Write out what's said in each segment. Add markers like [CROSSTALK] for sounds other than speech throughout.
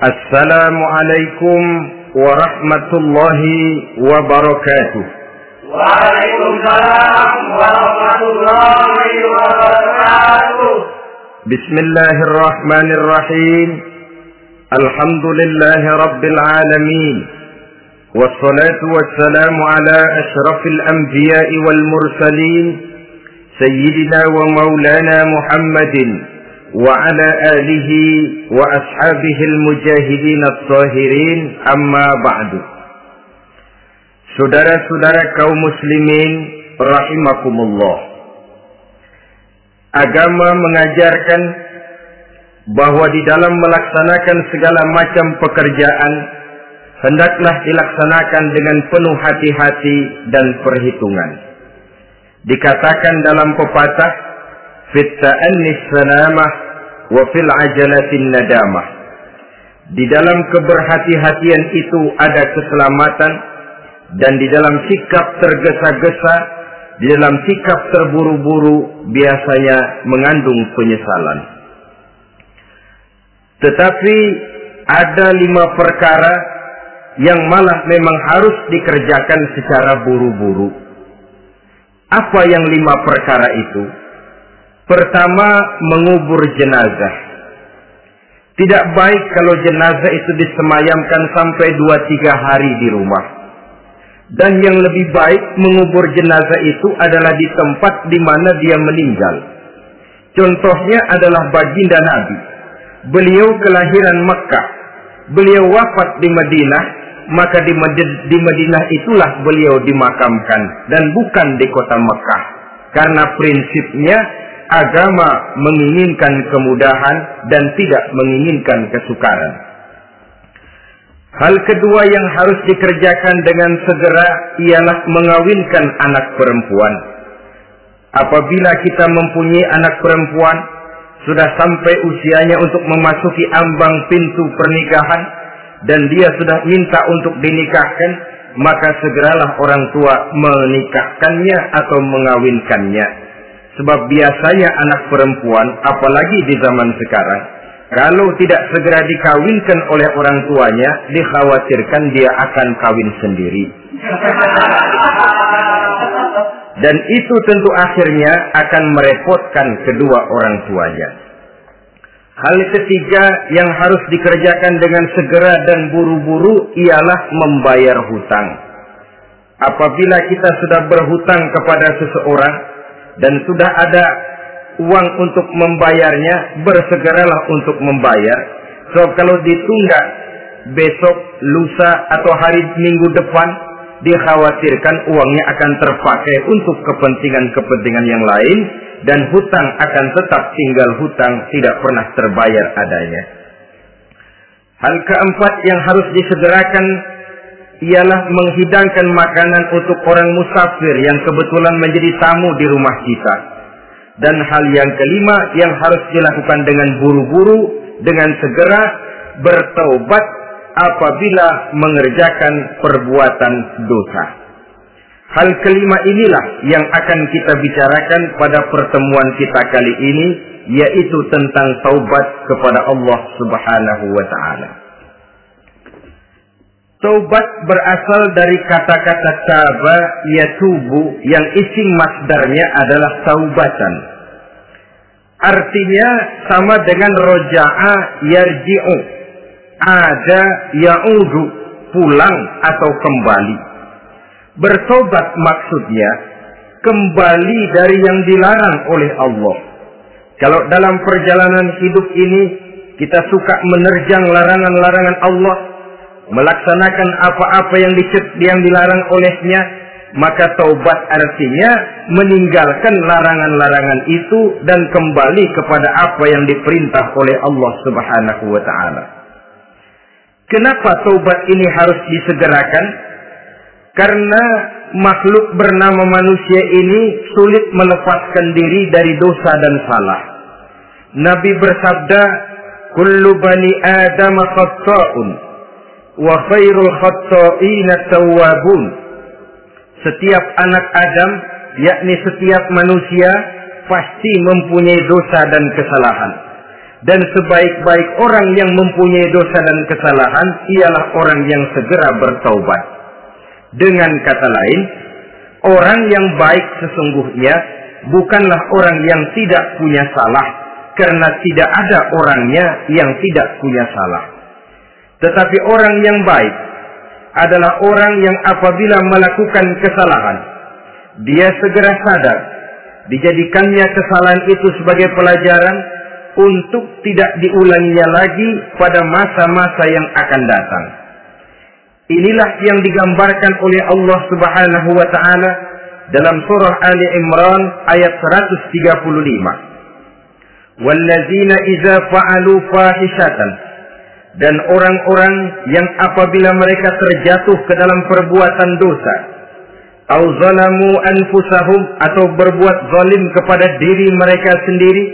السلام عليكم ورحمة الله وبركاته. وعليكم السلام ورحمة الله وبركاته. بسم الله الرحمن الرحيم. الحمد لله رب العالمين. والصلاة والسلام على أشرف الأنبياء والمرسلين سيدنا ومولانا محمد وعلى آله وأصحابه المجاهدين الطاهرين أما بعد Saudara-saudara kaum muslimin rahimakumullah Agama mengajarkan bahwa di dalam melaksanakan segala macam pekerjaan hendaklah dilaksanakan dengan penuh hati-hati dan perhitungan. Dikatakan dalam pepatah fit ta'annis sanamah wa fil ajalatin nadamah. Di dalam keberhati-hatian itu ada keselamatan dan di dalam sikap tergesa-gesa, di dalam sikap terburu-buru biasanya mengandung penyesalan. Tetapi ada lima perkara yang malah memang harus dikerjakan secara buru-buru. Apa yang lima perkara itu? Pertama, mengubur jenazah. Tidak baik kalau jenazah itu disemayamkan sampai dua tiga hari di rumah. Dan yang lebih baik mengubur jenazah itu adalah di tempat di mana dia meninggal. Contohnya adalah baginda Nabi. Beliau kelahiran Mekah. Beliau wafat di Madinah, maka di, di Madinah itulah beliau dimakamkan dan bukan di kota Mekah. Karena prinsipnya agama menginginkan kemudahan dan tidak menginginkan kesukaran. Hal kedua yang harus dikerjakan dengan segera ialah mengawinkan anak perempuan. Apabila kita mempunyai anak perempuan, sudah sampai usianya untuk memasuki ambang pintu pernikahan, dan dia sudah minta untuk dinikahkan, maka segeralah orang tua menikahkannya atau mengawinkannya. Sebab biasanya anak perempuan, apalagi di zaman sekarang, kalau tidak segera dikawinkan oleh orang tuanya, dikhawatirkan dia akan kawin sendiri. Dan itu tentu akhirnya akan merepotkan kedua orang tuanya. Hal ketiga yang harus dikerjakan dengan segera dan buru-buru ialah membayar hutang. Apabila kita sudah berhutang kepada seseorang dan sudah ada uang untuk membayarnya, bersegeralah untuk membayar. So kalau ditunda besok, lusa atau hari minggu depan, dikhawatirkan uangnya akan terpakai untuk kepentingan-kepentingan yang lain dan hutang akan tetap tinggal hutang tidak pernah terbayar adanya. Hal keempat yang harus disegerakan ialah menghidangkan makanan untuk orang musafir yang kebetulan menjadi tamu di rumah kita. Dan hal yang kelima yang harus dilakukan dengan buru-buru, dengan segera bertaubat apabila mengerjakan perbuatan dosa. Hal kelima inilah yang akan kita bicarakan pada pertemuan kita kali ini, yaitu tentang taubat kepada Allah Subhanahu wa Ta'ala. Taubat berasal dari kata-kata taba yatubu yang isi masdarnya adalah taubatan. Artinya sama dengan roja'a yarji'u. Ada ya'udu pulang atau kembali. Bertobat maksudnya kembali dari yang dilarang oleh Allah. Kalau dalam perjalanan hidup ini kita suka menerjang larangan-larangan Allah, melaksanakan apa-apa yang yang dilarang olehnya, maka taubat artinya meninggalkan larangan-larangan itu dan kembali kepada apa yang diperintah oleh Allah Subhanahu wa taala. Kenapa taubat ini harus disegerakan? Karena makhluk bernama manusia ini sulit melepaskan diri dari dosa dan salah. Nabi bersabda, "Kullu bani Adam khata'un wa khairul khatta'ina tawwabun." Setiap anak Adam, yakni setiap manusia pasti mempunyai dosa dan kesalahan. Dan sebaik-baik orang yang mempunyai dosa dan kesalahan ialah orang yang segera bertaubat. Dengan kata lain, orang yang baik sesungguhnya bukanlah orang yang tidak punya salah, karena tidak ada orangnya yang tidak punya salah. Tetapi orang yang baik adalah orang yang apabila melakukan kesalahan, dia segera sadar, dijadikannya kesalahan itu sebagai pelajaran untuk tidak diulanginya lagi pada masa-masa yang akan datang. Inilah yang digambarkan oleh Allah Subhanahu wa taala dalam surah Ali Imran ayat 135. Wallazina idza fa'alu fahishatan dan orang-orang yang apabila mereka terjatuh ke dalam perbuatan dosa atau zalamu anfusahum atau berbuat zalim kepada diri mereka sendiri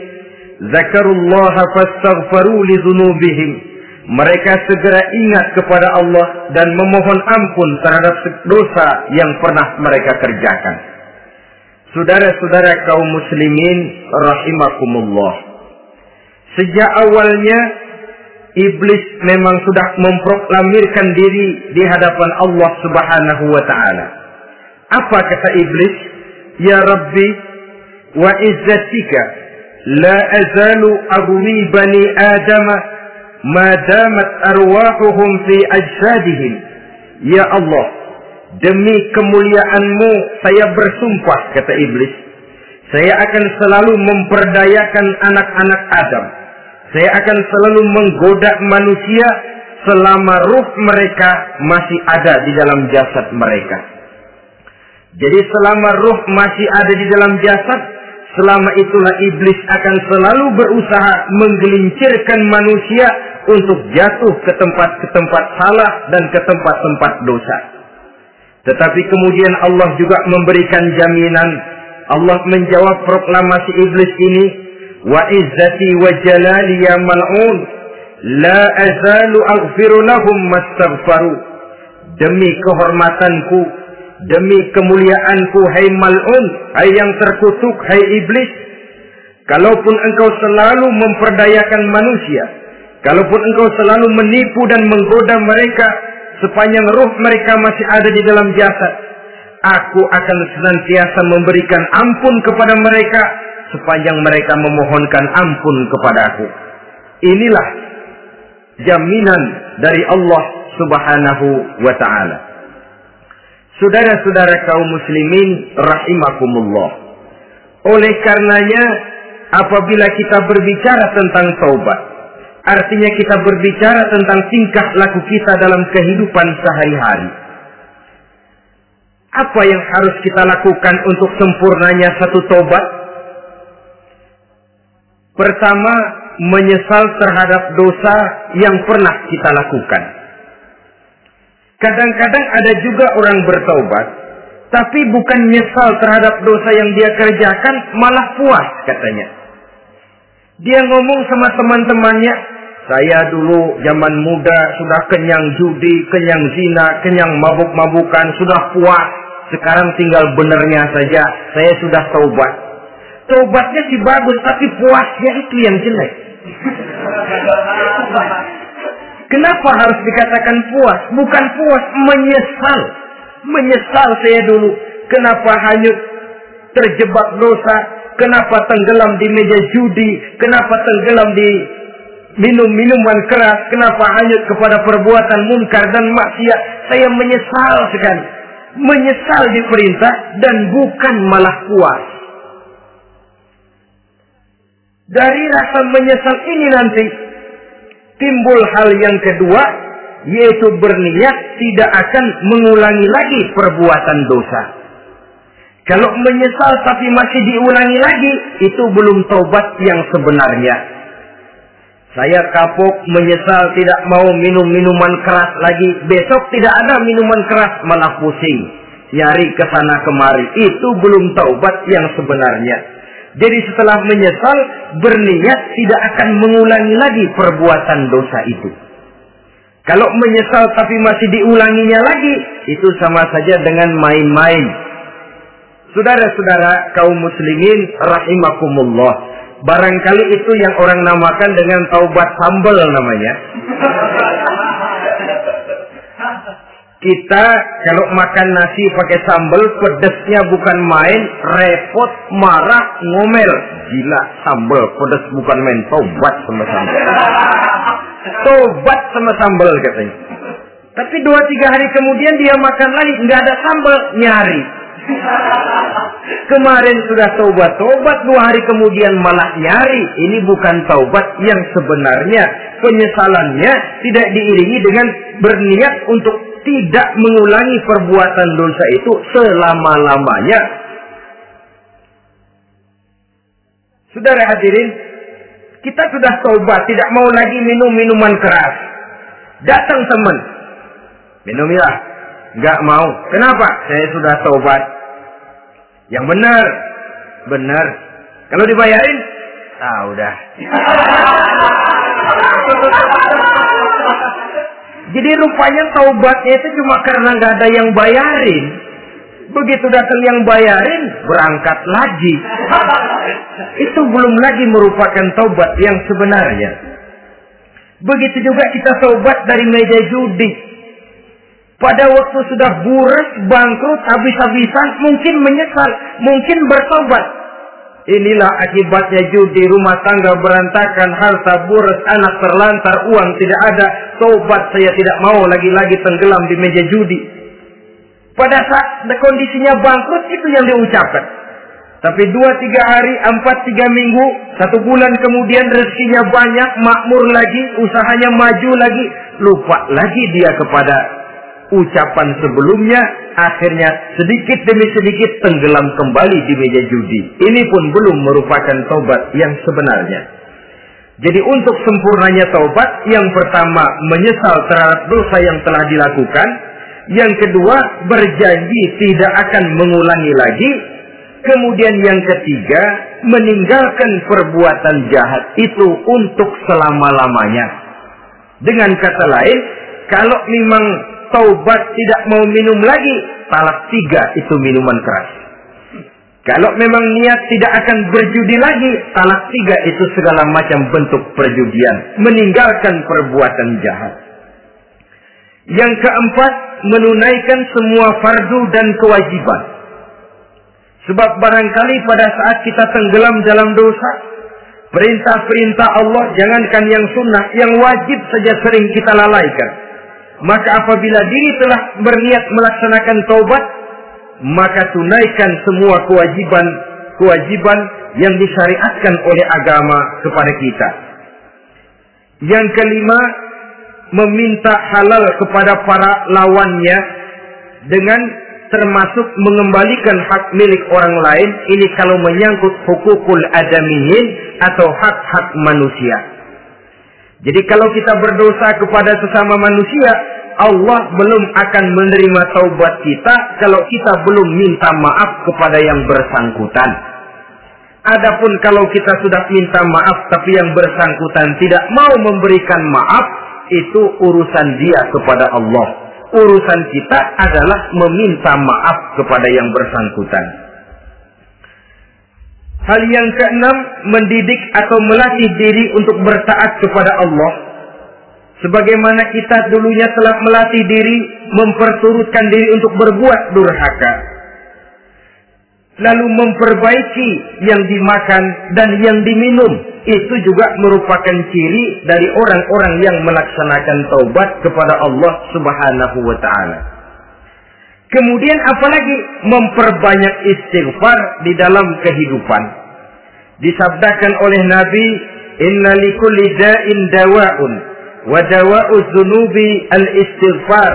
zakarullaha fastaghfaru li dzunubihim mereka segera ingat kepada Allah dan memohon ampun terhadap dosa yang pernah mereka kerjakan. Saudara-saudara kaum muslimin rahimakumullah. Sejak awalnya iblis memang sudah memproklamirkan diri di hadapan Allah Subhanahu wa taala. Apa kata iblis? Ya Rabbi wa izzatika la azalu aghwi bani adama ma damat arwahuhum fi ajsadihim. Ya Allah, demi kemuliaanmu saya bersumpah, kata iblis. Saya akan selalu memperdayakan anak-anak Adam. Saya akan selalu menggoda manusia selama ruh mereka masih ada di dalam jasad mereka. Jadi selama ruh masih ada di dalam jasad, selama itulah iblis akan selalu berusaha menggelincirkan manusia untuk jatuh ke tempat ke tempat salah dan ke tempat-tempat dosa. Tetapi kemudian Allah juga memberikan jaminan. Allah menjawab proklamasi iblis ini, izzati wa jalali ya mal'un la azalu aghfiru lahum mastaghfaru. Demi kehormatanku, demi kemuliaanku hai mal'un, hai yang terkutuk, hai iblis, kalaupun engkau selalu memperdayakan manusia, Kalaupun engkau selalu menipu dan menggoda mereka sepanjang roh mereka masih ada di dalam jasad, aku akan senantiasa memberikan ampun kepada mereka sepanjang mereka memohonkan ampun kepadaku. Inilah jaminan dari Allah Subhanahu wa taala. Saudara-saudara kaum muslimin rahimakumullah. Oleh karenanya apabila kita berbicara tentang taubat, Artinya kita berbicara tentang tingkah laku kita dalam kehidupan sehari-hari. Apa yang harus kita lakukan untuk sempurnanya satu tobat? Pertama, menyesal terhadap dosa yang pernah kita lakukan. Kadang-kadang ada juga orang bertobat, tapi bukan nyesal terhadap dosa yang dia kerjakan, malah puas katanya. Dia ngomong sama teman-temannya, saya dulu zaman muda sudah kenyang judi, kenyang zina, kenyang mabuk-mabukan, sudah puas. Sekarang tinggal benernya saja. Saya sudah taubat. Taubatnya sih bagus, tapi puasnya itu yang jelek. Kenapa harus dikatakan puas? Bukan puas, menyesal. Menyesal saya dulu. Kenapa hanyut terjebak dosa? Kenapa tenggelam di meja judi? Kenapa tenggelam di minum minuman keras, kenapa hanyut kepada perbuatan munkar dan maksiat. Saya menyesal sekali. Menyesal diperintah dan bukan malah puas. Dari rasa menyesal ini nanti timbul hal yang kedua yaitu berniat tidak akan mengulangi lagi perbuatan dosa. Kalau menyesal tapi masih diulangi lagi, itu belum taubat yang sebenarnya. Saya kapok, menyesal, tidak mau minum minuman keras lagi. Besok tidak ada minuman keras, malah pusing. Nyari ke sana kemari. Itu belum taubat yang sebenarnya. Jadi setelah menyesal, berniat tidak akan mengulangi lagi perbuatan dosa itu. Kalau menyesal tapi masih diulanginya lagi, itu sama saja dengan main-main. Saudara-saudara kaum muslimin rahimakumullah. Barangkali itu yang orang namakan dengan taubat sambal namanya. Kita kalau makan nasi pakai sambal, pedesnya bukan main, repot, marah, ngomel. Gila, sambal, pedes bukan main, tobat sama sambal. Tobat sama sambal katanya. Tapi dua tiga hari kemudian dia makan lagi, nggak ada sambal, nyari. Kemarin sudah taubat, taubat dua hari kemudian malah nyari. Ini bukan taubat yang sebenarnya penyesalannya tidak diiringi dengan berniat untuk tidak mengulangi perbuatan dosa itu selama-lamanya. Saudara hadirin, kita sudah taubat, tidak mau lagi minum minuman keras. Datang teman, minum ya, nggak mau. Kenapa? Saya sudah taubat. Yang benar, benar. Kalau dibayarin, ah udah. [LAUGHS] Jadi rupanya taubatnya itu cuma karena nggak ada yang bayarin. Begitu datang yang bayarin, berangkat lagi. [LAUGHS] Itu belum lagi merupakan taubat yang sebenarnya. Begitu juga kita taubat dari meja judi. Pada waktu sudah buras, bangkrut, habis-habisan, mungkin menyesal, mungkin bertobat. Inilah akibatnya judi, rumah tangga berantakan, harta buras, anak terlantar, uang tidak ada. Tobat saya tidak mau lagi-lagi tenggelam di meja judi. Pada saat kondisinya bangkrut itu yang diucapkan. Tapi dua tiga hari, empat tiga minggu, satu bulan kemudian rezekinya banyak, makmur lagi, usahanya maju lagi, lupa lagi dia kepada ucapan sebelumnya, akhirnya sedikit demi sedikit tenggelam kembali di meja judi. Ini pun belum merupakan taubat yang sebenarnya. Jadi untuk sempurnanya taubat, yang pertama menyesal terhadap dosa yang telah dilakukan, yang kedua berjanji tidak akan mengulangi lagi, kemudian yang ketiga meninggalkan perbuatan jahat itu untuk selama-lamanya. Dengan kata lain, kalau memang taubat tidak mau minum lagi, talak tiga itu minuman keras. Kalau memang niat tidak akan berjudi lagi, talak tiga itu segala macam bentuk perjudian. Meninggalkan perbuatan jahat. Yang keempat, menunaikan semua fardu dan kewajiban. Sebab barangkali pada saat kita tenggelam dalam dosa, perintah-perintah Allah jangankan yang sunnah, yang wajib saja sering kita lalaikan. Maka apabila diri telah berniat melaksanakan taubat, maka tunaikan semua kewajiban kewajiban yang disyariatkan oleh agama kepada kita. Yang kelima, meminta halal kepada para lawannya dengan termasuk mengembalikan hak milik orang lain ini kalau menyangkut hukukul adamiyin atau hak-hak manusia. Jadi kalau kita berdosa kepada sesama manusia, Allah belum akan menerima taubat kita kalau kita belum minta maaf kepada yang bersangkutan. Adapun kalau kita sudah minta maaf tapi yang bersangkutan tidak mau memberikan maaf, itu urusan dia kepada Allah. Urusan kita adalah meminta maaf kepada yang bersangkutan. Hal yang keenam, mendidik atau melatih diri untuk bertaat kepada Allah. Sebagaimana kita dulunya telah melatih diri, memperturutkan diri untuk berbuat durhaka. Lalu memperbaiki yang dimakan dan yang diminum. Itu juga merupakan ciri dari orang-orang yang melaksanakan taubat kepada Allah subhanahu wa ta'ala. Kemudian apalagi memperbanyak istighfar di dalam kehidupan. Disabdakan oleh Nabi, "Inna likulli da'in dawa'un wa dawa'u dzunubi al-istighfar."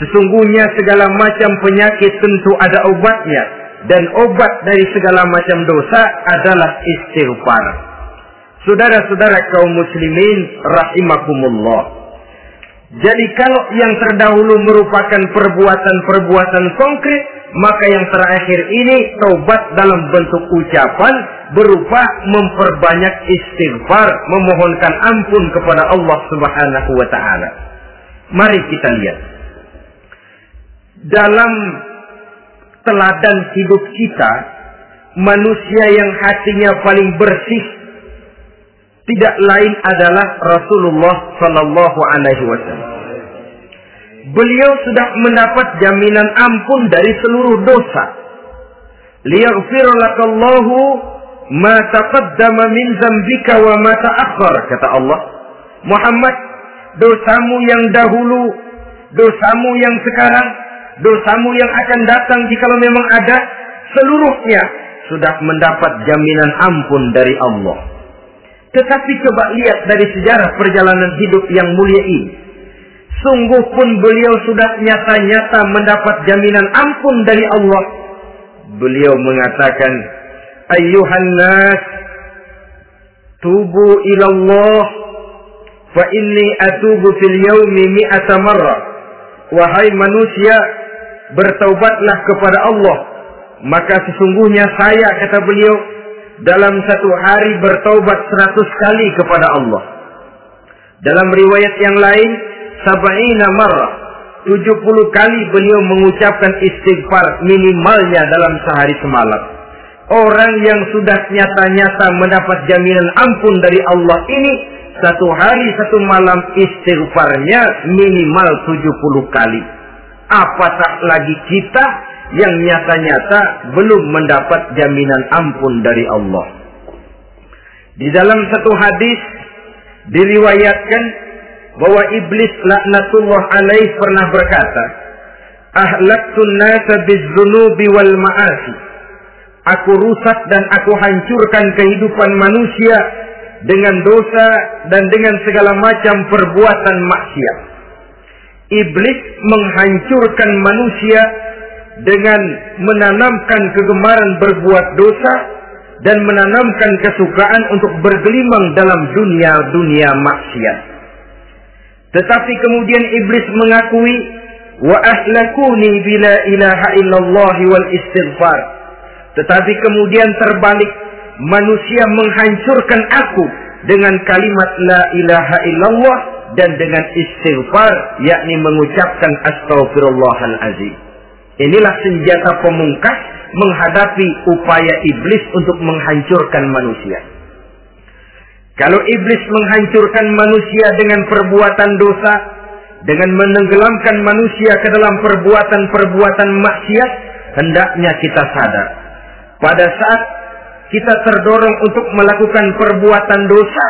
Sesungguhnya segala macam penyakit tentu ada obatnya dan obat dari segala macam dosa adalah istighfar. Saudara-saudara kaum muslimin rahimakumullah. Jadi kalau yang terdahulu merupakan perbuatan-perbuatan konkret, maka yang terakhir ini taubat dalam bentuk ucapan berupa memperbanyak istighfar, memohonkan ampun kepada Allah Subhanahu wa taala. Mari kita lihat. Dalam teladan hidup kita, manusia yang hatinya paling bersih tidak lain adalah Rasulullah Sallallahu Alaihi Wasallam. Beliau sudah mendapat jaminan ampun dari seluruh dosa. Liyaghfir lakallahu ma taqaddama min zambika wa ma ta'akhkhar kata Allah. Muhammad, dosamu yang dahulu, dosamu yang sekarang, dosamu yang akan datang jika memang ada, seluruhnya sudah mendapat jaminan ampun dari Allah. Tetapi coba lihat dari sejarah perjalanan hidup yang mulia ini. Sungguh pun beliau sudah nyata-nyata mendapat jaminan ampun dari Allah. Beliau mengatakan, Ayyuhan nas, tubu ilallah, fa inni atubu fil yaumi mi'ata marrah. Wahai manusia, bertaubatlah kepada Allah. Maka sesungguhnya saya, kata beliau, dalam satu hari bertaubat seratus kali kepada Allah. Dalam riwayat yang lain, sab'ina marrah. 70 kali beliau mengucapkan istighfar minimalnya dalam sehari semalam. Orang yang sudah nyata-nyata mendapat jaminan ampun dari Allah ini satu hari satu malam istighfarnya minimal 70 kali. Apatah lagi kita yang nyata-nyata belum mendapat jaminan ampun dari Allah. Di dalam satu hadis diriwayatkan bahwa iblis laknatullah alaih pernah berkata, "Ahlaktun nasa bizzunubi wal ma'asi." Aku rusak dan aku hancurkan kehidupan manusia dengan dosa dan dengan segala macam perbuatan maksiat. Iblis menghancurkan manusia dengan menanamkan kegemaran berbuat dosa dan menanamkan kesukaan untuk bergelimang dalam dunia-dunia maksiat. Tetapi kemudian iblis mengakui wa ahlakuni bila ilaha illallah wal istighfar. Tetapi kemudian terbalik manusia menghancurkan aku dengan kalimat la ilaha illallah dan dengan istighfar yakni mengucapkan astaghfirullahalazim. Inilah senjata pemungkas menghadapi upaya iblis untuk menghancurkan manusia. Kalau iblis menghancurkan manusia dengan perbuatan dosa, dengan menenggelamkan manusia ke dalam perbuatan-perbuatan maksiat, hendaknya kita sadar. Pada saat kita terdorong untuk melakukan perbuatan dosa,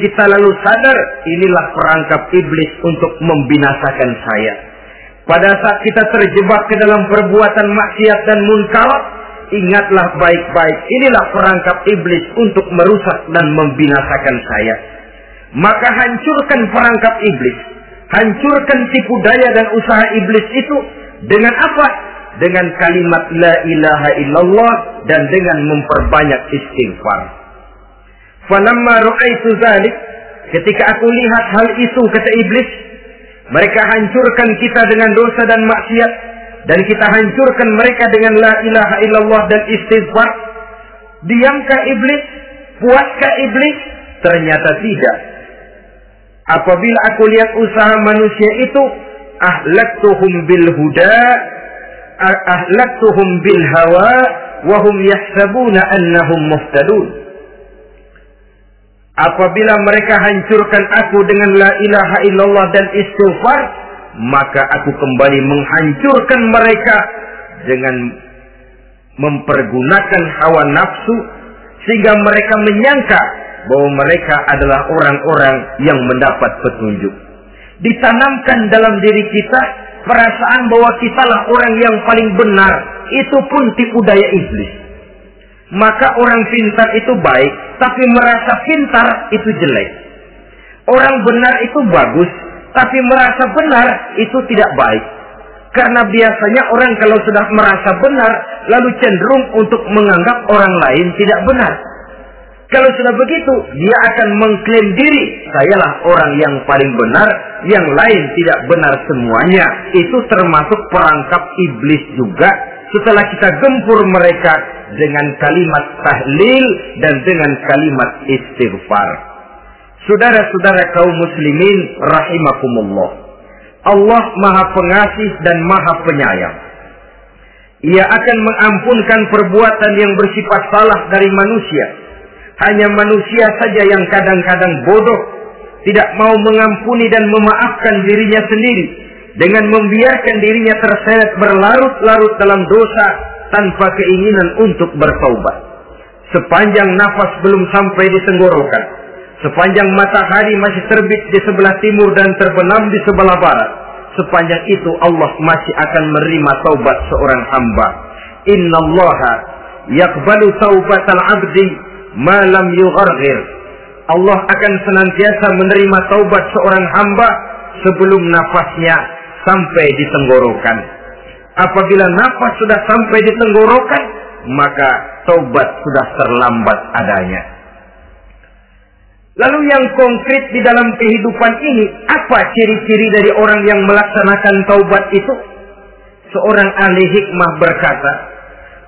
kita lalu sadar inilah perangkap iblis untuk membinasakan saya. Pada saat kita terjebak ke dalam perbuatan maksiat dan munkarat, ingatlah baik-baik inilah perangkap iblis untuk merusak dan membinasakan saya. Maka hancurkan perangkap iblis. Hancurkan tipu daya dan usaha iblis itu dengan apa? Dengan kalimat la ilaha illallah dan dengan memperbanyak istighfar. Falamma ra'aitu dzalik ketika aku lihat hal itu kata iblis mereka hancurkan kita dengan dosa dan maksiat dan kita hancurkan mereka dengan la ilaha illallah dan istighfar. Diamkah iblis? Puaskah iblis? Ternyata tidak. Apabila aku lihat usaha manusia itu, ahlaktuhum bil huda, ahlaktuhum bil hawa, wahum yahsabuna annahum muhtadun. Apabila mereka hancurkan aku dengan la ilaha illallah dan istighfar, maka aku kembali menghancurkan mereka dengan mempergunakan hawa nafsu sehingga mereka menyangka bahwa mereka adalah orang-orang yang mendapat petunjuk. Ditanamkan dalam diri kita perasaan bahwa kitalah orang yang paling benar, itu pun tipu daya iblis. Maka orang pintar itu baik, tapi merasa pintar itu jelek. Orang benar itu bagus, tapi merasa benar itu tidak baik. Karena biasanya orang kalau sudah merasa benar, lalu cenderung untuk menganggap orang lain tidak benar. Kalau sudah begitu, dia akan mengklaim diri, sayalah orang yang paling benar, yang lain tidak benar semuanya. Itu termasuk perangkap iblis juga setelah kita gempur mereka dengan kalimat tahlil dan dengan kalimat istighfar. Saudara-saudara kaum muslimin rahimakumullah. Allah Maha Pengasih dan Maha Penyayang. Ia akan mengampunkan perbuatan yang bersifat salah dari manusia Hanya manusia saja yang kadang-kadang bodoh, tidak mau mengampuni dan memaafkan dirinya sendiri dengan membiarkan dirinya terseret berlarut-larut dalam dosa tanpa keinginan untuk bertaubat. Sepanjang nafas belum sampai di tenggorokan, sepanjang matahari masih terbit di sebelah timur dan terbenam di sebelah barat, sepanjang itu Allah masih akan menerima taubat seorang hamba. Inna Allah yakbalu taubatal abdi malam yughargir. Allah akan senantiasa menerima taubat seorang hamba sebelum nafasnya sampai di tenggorokan. Apabila nafas sudah sampai di tenggorokan, maka taubat sudah terlambat adanya. Lalu yang konkret di dalam kehidupan ini, apa ciri-ciri dari orang yang melaksanakan taubat itu? Seorang ahli hikmah berkata,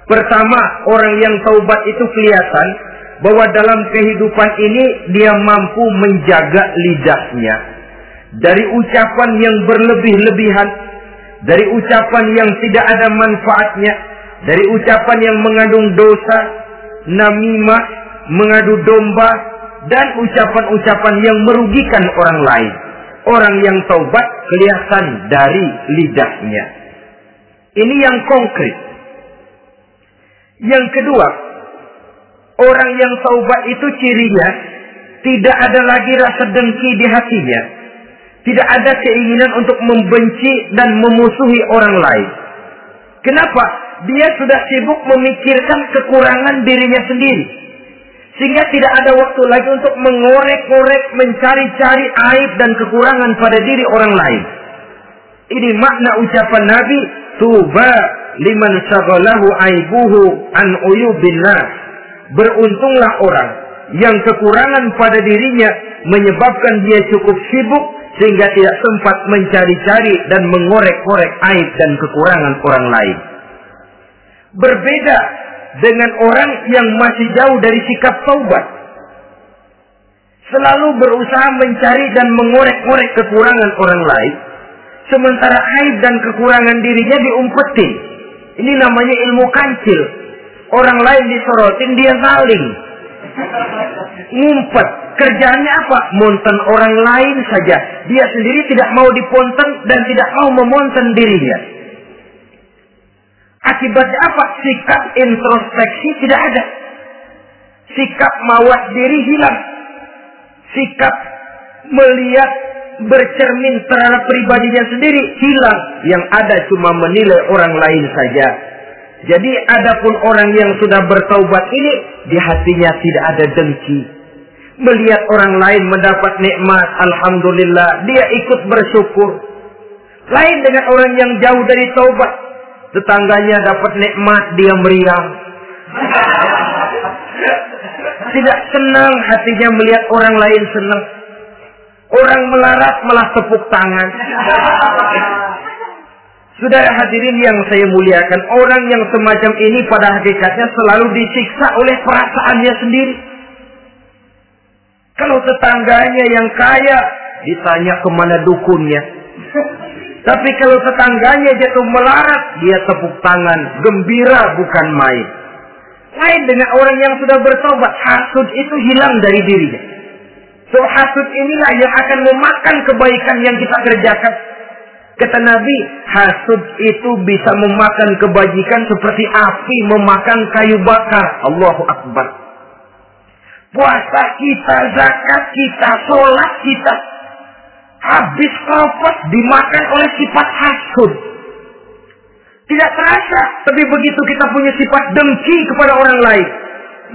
pertama orang yang taubat itu kelihatan bahwa dalam kehidupan ini dia mampu menjaga lidahnya dari ucapan yang berlebih-lebihan, dari ucapan yang tidak ada manfaatnya, dari ucapan yang mengandung dosa, namimah, mengadu domba, dan ucapan-ucapan yang merugikan orang lain. Orang yang taubat kelihatan dari lidahnya. Ini yang konkret. Yang kedua, orang yang taubat itu cirinya tidak ada lagi rasa dengki di hatinya. Tidak ada keinginan untuk membenci dan memusuhi orang lain. Kenapa? Dia sudah sibuk memikirkan kekurangan dirinya sendiri. Sehingga tidak ada waktu lagi untuk mengorek-ngorek, mencari-cari aib dan kekurangan pada diri orang lain. Ini makna ucapan Nabi, Tuba liman syagalahu aibuhu an uyubin nas. Beruntunglah orang yang kekurangan pada dirinya menyebabkan dia cukup sibuk sehingga tidak sempat mencari-cari dan mengorek-korek aib dan kekurangan orang lain. Berbeda dengan orang yang masih jauh dari sikap taubat. Selalu berusaha mencari dan mengorek-korek kekurangan orang lain. Sementara aib dan kekurangan dirinya diumpetin. Ini namanya ilmu kancil. Orang lain disorotin, dia saling. Ngumpet. Kerjanya apa? Monten orang lain saja. Dia sendiri tidak mau diponten dan tidak mau memonten dirinya. Akibatnya apa? Sikap introspeksi tidak ada. Sikap mawas diri hilang. Sikap melihat bercermin terhadap pribadinya sendiri hilang. Yang ada cuma menilai orang lain saja. Jadi adapun orang yang sudah bertaubat ini di hatinya tidak ada dengki. Melihat orang lain mendapat nikmat, alhamdulillah, dia ikut bersyukur. Lain dengan orang yang jauh dari taubat, tetangganya dapat nikmat, dia meriang. Tidak senang hatinya melihat orang lain senang. Orang melarat malah tepuk tangan. Saudara hadirin yang saya muliakan, orang yang semacam ini pada hakikatnya selalu disiksa oleh perasaannya sendiri. Kalau tetangganya yang kaya, ditanya ke mana dukunnya. Tapi kalau tetangganya jatuh melarat, dia tepuk tangan, gembira bukan main. Lain dengan orang yang sudah bertobat, hasud itu hilang dari dirinya. So hasud inilah yang akan memakan kebaikan yang kita kerjakan. Kata Nabi, hasud itu bisa memakan kebajikan seperti api memakan kayu bakar. Allahu Akbar. Puasa kita, zakat kita, sholat kita. Habis kafat dimakan oleh sifat hasud. Tidak terasa, tapi begitu kita punya sifat dengki kepada orang lain,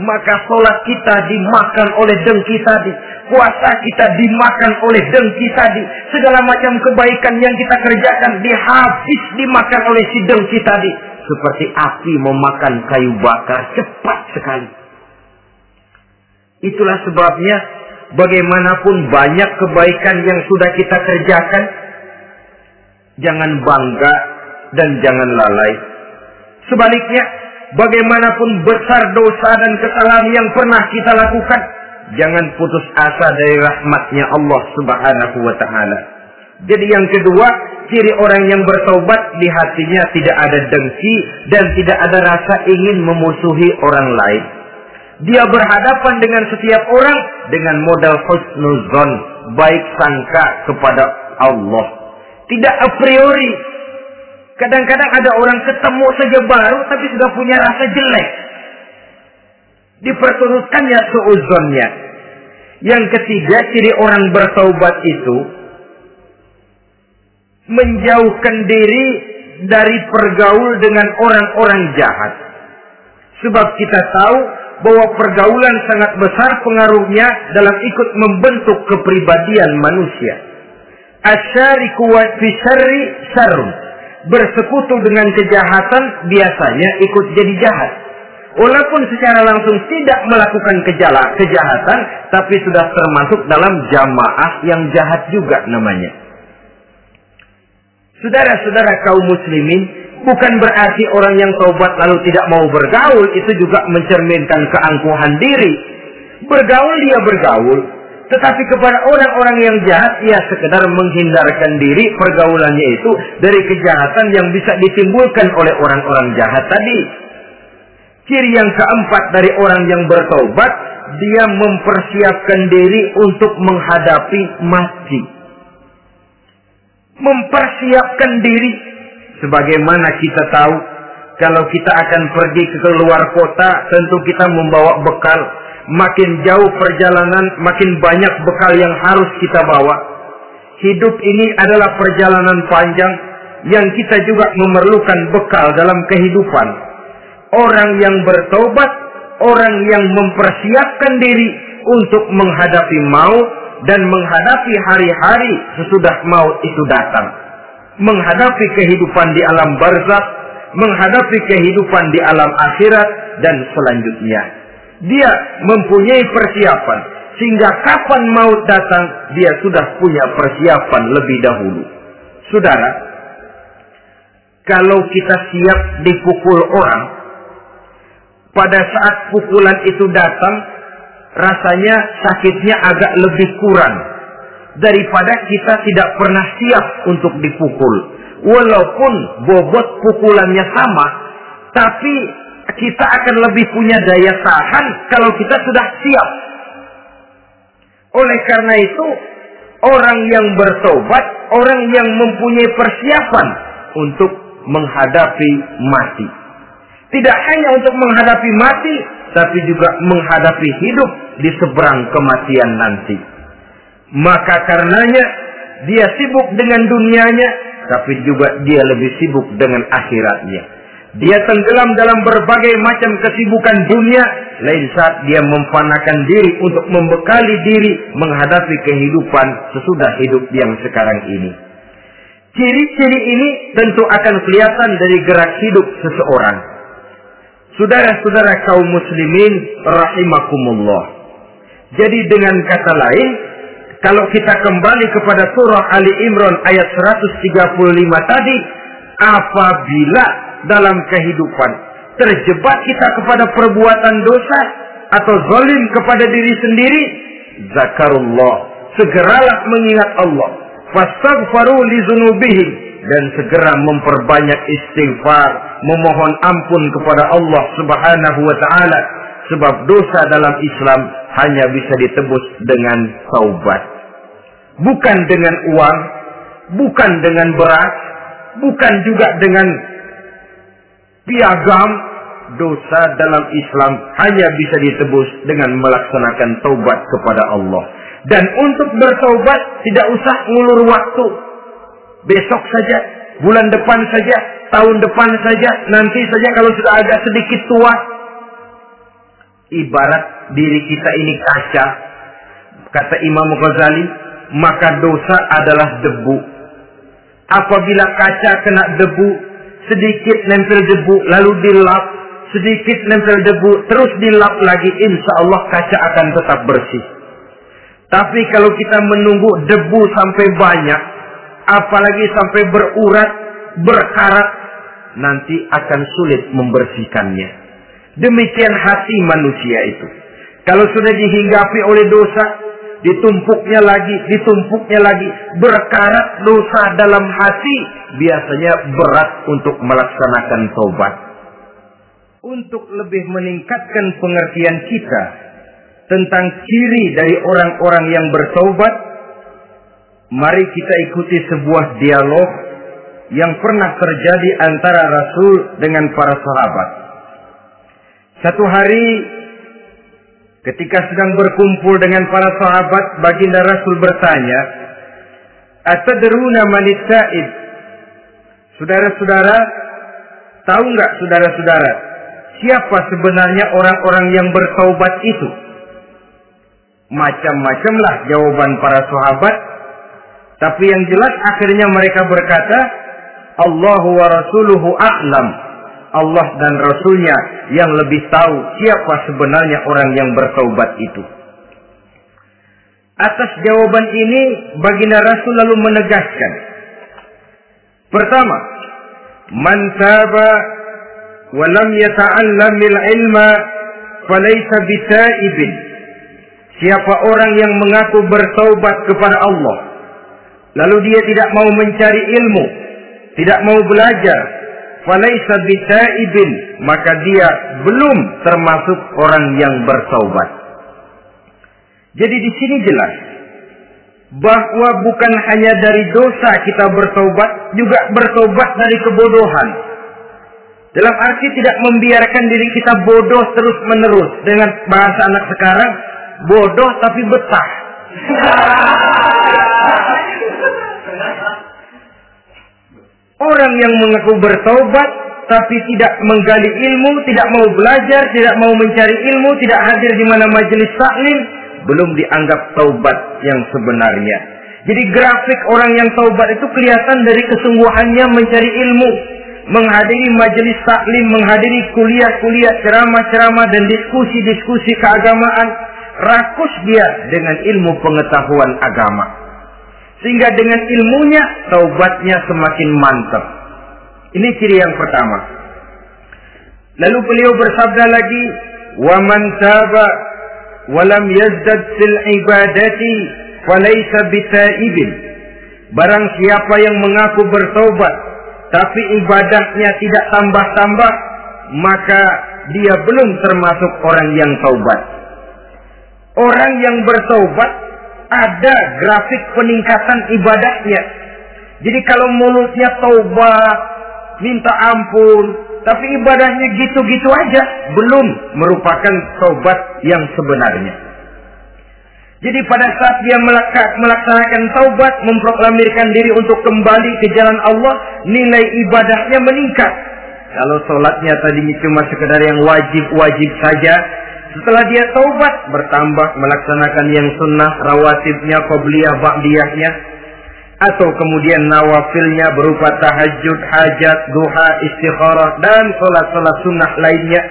maka sholat kita dimakan oleh dengki tadi. Puasa kita dimakan oleh dengki tadi. Segala macam kebaikan yang kita kerjakan dihabis dimakan oleh si dengki tadi. Seperti api memakan kayu bakar cepat sekali. Itulah sebabnya bagaimanapun banyak kebaikan yang sudah kita kerjakan, jangan bangga dan jangan lalai. Sebaliknya, bagaimanapun besar dosa dan kesalahan yang pernah kita lakukan, jangan putus asa dari rahmatnya Allah Subhanahu wa taala. Jadi yang kedua, ciri orang yang bertobat di hatinya tidak ada dengki dan tidak ada rasa ingin memusuhi orang lain. Dia berhadapan dengan setiap orang dengan modal husnuzon, baik sangka kepada Allah. Tidak a priori. Kadang-kadang ada orang ketemu saja baru tapi sudah punya rasa jelek. Diperturutkannya seuzonnya. Yang ketiga, ciri orang bertaubat itu menjauhkan diri dari pergaul dengan orang-orang jahat. Sebab kita tahu bahwa pergaulan sangat besar pengaruhnya dalam ikut membentuk kepribadian manusia. Asyariku wa fisari sarun. Bersekutu dengan kejahatan biasanya ikut jadi jahat. Walaupun secara langsung tidak melakukan kejala, kejahatan, tapi sudah termasuk dalam jamaah yang jahat juga namanya. Saudara-saudara kaum muslimin, bukan berarti orang yang taubat lalu tidak mau bergaul, itu juga mencerminkan keangkuhan diri. Bergaul dia bergaul, tetapi kepada orang-orang yang jahat, ia sekedar menghindarkan diri pergaulannya itu dari kejahatan yang bisa ditimbulkan oleh orang-orang jahat tadi. Ciri yang keempat dari orang yang bertobat, dia mempersiapkan diri untuk menghadapi mati. Mempersiapkan diri sebagaimana kita tahu kalau kita akan pergi ke luar kota, tentu kita membawa bekal. Makin jauh perjalanan, makin banyak bekal yang harus kita bawa. Hidup ini adalah perjalanan panjang yang kita juga memerlukan bekal dalam kehidupan orang yang bertobat, orang yang mempersiapkan diri untuk menghadapi maut dan menghadapi hari-hari sesudah maut itu datang. Menghadapi kehidupan di alam barzakh, menghadapi kehidupan di alam akhirat dan selanjutnya. Dia mempunyai persiapan sehingga kapan maut datang dia sudah punya persiapan lebih dahulu. Saudara, kalau kita siap dipukul orang, pada saat pukulan itu datang, rasanya sakitnya agak lebih kurang daripada kita tidak pernah siap untuk dipukul. Walaupun bobot pukulannya sama, tapi kita akan lebih punya daya tahan kalau kita sudah siap. Oleh karena itu, orang yang bertobat, orang yang mempunyai persiapan untuk menghadapi mati. Tidak hanya untuk menghadapi mati, tapi juga menghadapi hidup di seberang kematian nanti. Maka karenanya dia sibuk dengan dunianya, tapi juga dia lebih sibuk dengan akhiratnya. Dia tenggelam dalam berbagai macam kesibukan dunia, lain saat dia memfanakan diri untuk membekali diri menghadapi kehidupan sesudah hidup yang sekarang ini. Ciri-ciri ini tentu akan kelihatan dari gerak hidup seseorang. Saudara-saudara kaum muslimin rahimakumullah. Jadi dengan kata lain, kalau kita kembali kepada surah Ali Imran ayat 135 tadi, apabila dalam kehidupan terjebak kita kepada perbuatan dosa atau zalim kepada diri sendiri, zakarullah, segeralah mengingat Allah. Fastaghfaru li dzunubihim dan segera memperbanyak istighfar, memohon ampun kepada Allah Subhanahu wa taala sebab dosa dalam Islam hanya bisa ditebus dengan taubat. Bukan dengan uang, bukan dengan beras, bukan juga dengan piagam. Dosa dalam Islam hanya bisa ditebus dengan melaksanakan taubat kepada Allah. Dan untuk bertaubat tidak usah ngulur waktu. Besok saja, bulan depan saja, tahun depan saja, nanti saja kalau sudah agak sedikit tua. Ibarat diri kita ini kaca. Kata Imam Ghazali, maka dosa adalah debu. Apabila kaca kena debu, sedikit nempel debu, lalu dilap, sedikit nempel debu, terus dilap lagi, insya Allah kaca akan tetap bersih. Tapi kalau kita menunggu debu sampai banyak, apalagi sampai berurat, berkarat, nanti akan sulit membersihkannya. Demikian hati manusia itu. Kalau sudah dihinggapi oleh dosa, ditumpuknya lagi, ditumpuknya lagi, berkarat dosa dalam hati, biasanya berat untuk melaksanakan taubat. untuk lebih meningkatkan pengertian kita tentang ciri dari orang-orang yang bertaubat, mari kita ikuti sebuah dialog yang pernah terjadi antara Rasul dengan para sahabat. Satu hari ketika sedang berkumpul dengan para sahabat, baginda Rasul bertanya, "Atadruna manit sa'id?" Saudara-saudara, tahu nggak saudara-saudara, siapa sebenarnya orang-orang yang bertaubat itu? Macam-macamlah jawaban para sahabat, tapi yang jelas akhirnya mereka berkata, Allahu wa rasuluhu a'lam. Allah dan Rasulnya yang lebih tahu siapa sebenarnya orang yang bertaubat itu. Atas jawaban ini, baginda Rasul lalu menegaskan. Pertama, man taba wa lam yata'allamil ilma falaysa bita'ibin. Siapa orang yang mengaku bertaubat kepada Allah, lalu dia tidak mau mencari ilmu, tidak mau belajar, falaisa bita'ibin, maka dia belum termasuk orang yang bertaubat. Jadi di sini jelas bahwa bukan hanya dari dosa kita bertobat, juga bertobat dari kebodohan. Dalam arti tidak membiarkan diri kita bodoh terus menerus dengan bahasa anak sekarang, bodoh tapi betah. [LAUGHS] Orang yang mengaku bertobat tapi tidak menggali ilmu, tidak mau belajar, tidak mau mencari ilmu, tidak hadir di mana majelis taklim, belum dianggap taubat yang sebenarnya. Jadi grafik orang yang taubat itu kelihatan dari kesungguhannya mencari ilmu, menghadiri majelis taklim, menghadiri kuliah-kuliah, ceramah-ceramah dan diskusi-diskusi keagamaan, rakus dia dengan ilmu pengetahuan agama. Sehingga dengan ilmunya taubatnya semakin mantap. Ini ciri yang pertama. Lalu beliau bersabda lagi, "Wa man taba wa lam yazdad fil ibadati falaysa bitaibin." Barang siapa yang mengaku bertobat tapi ibadahnya tidak tambah-tambah, maka dia belum termasuk orang yang taubat. Orang yang bertobat ada grafik peningkatan ibadahnya. Jadi kalau mulutnya taubat, minta ampun, tapi ibadahnya gitu-gitu aja, belum merupakan taubat yang sebenarnya. Jadi pada saat dia melaksanakan taubat, memproklamirkan diri untuk kembali ke jalan Allah, nilai ibadahnya meningkat. Kalau sholatnya tadi cuma sekedar yang wajib-wajib saja, setelah dia taubat, bertambah melaksanakan yang sunnah, rawatibnya, qobliyah, ba'diyahnya. Atau kemudian nawafilnya berupa tahajud, hajat, duha, istikharah, dan sholat-sholat sunnah lainnya.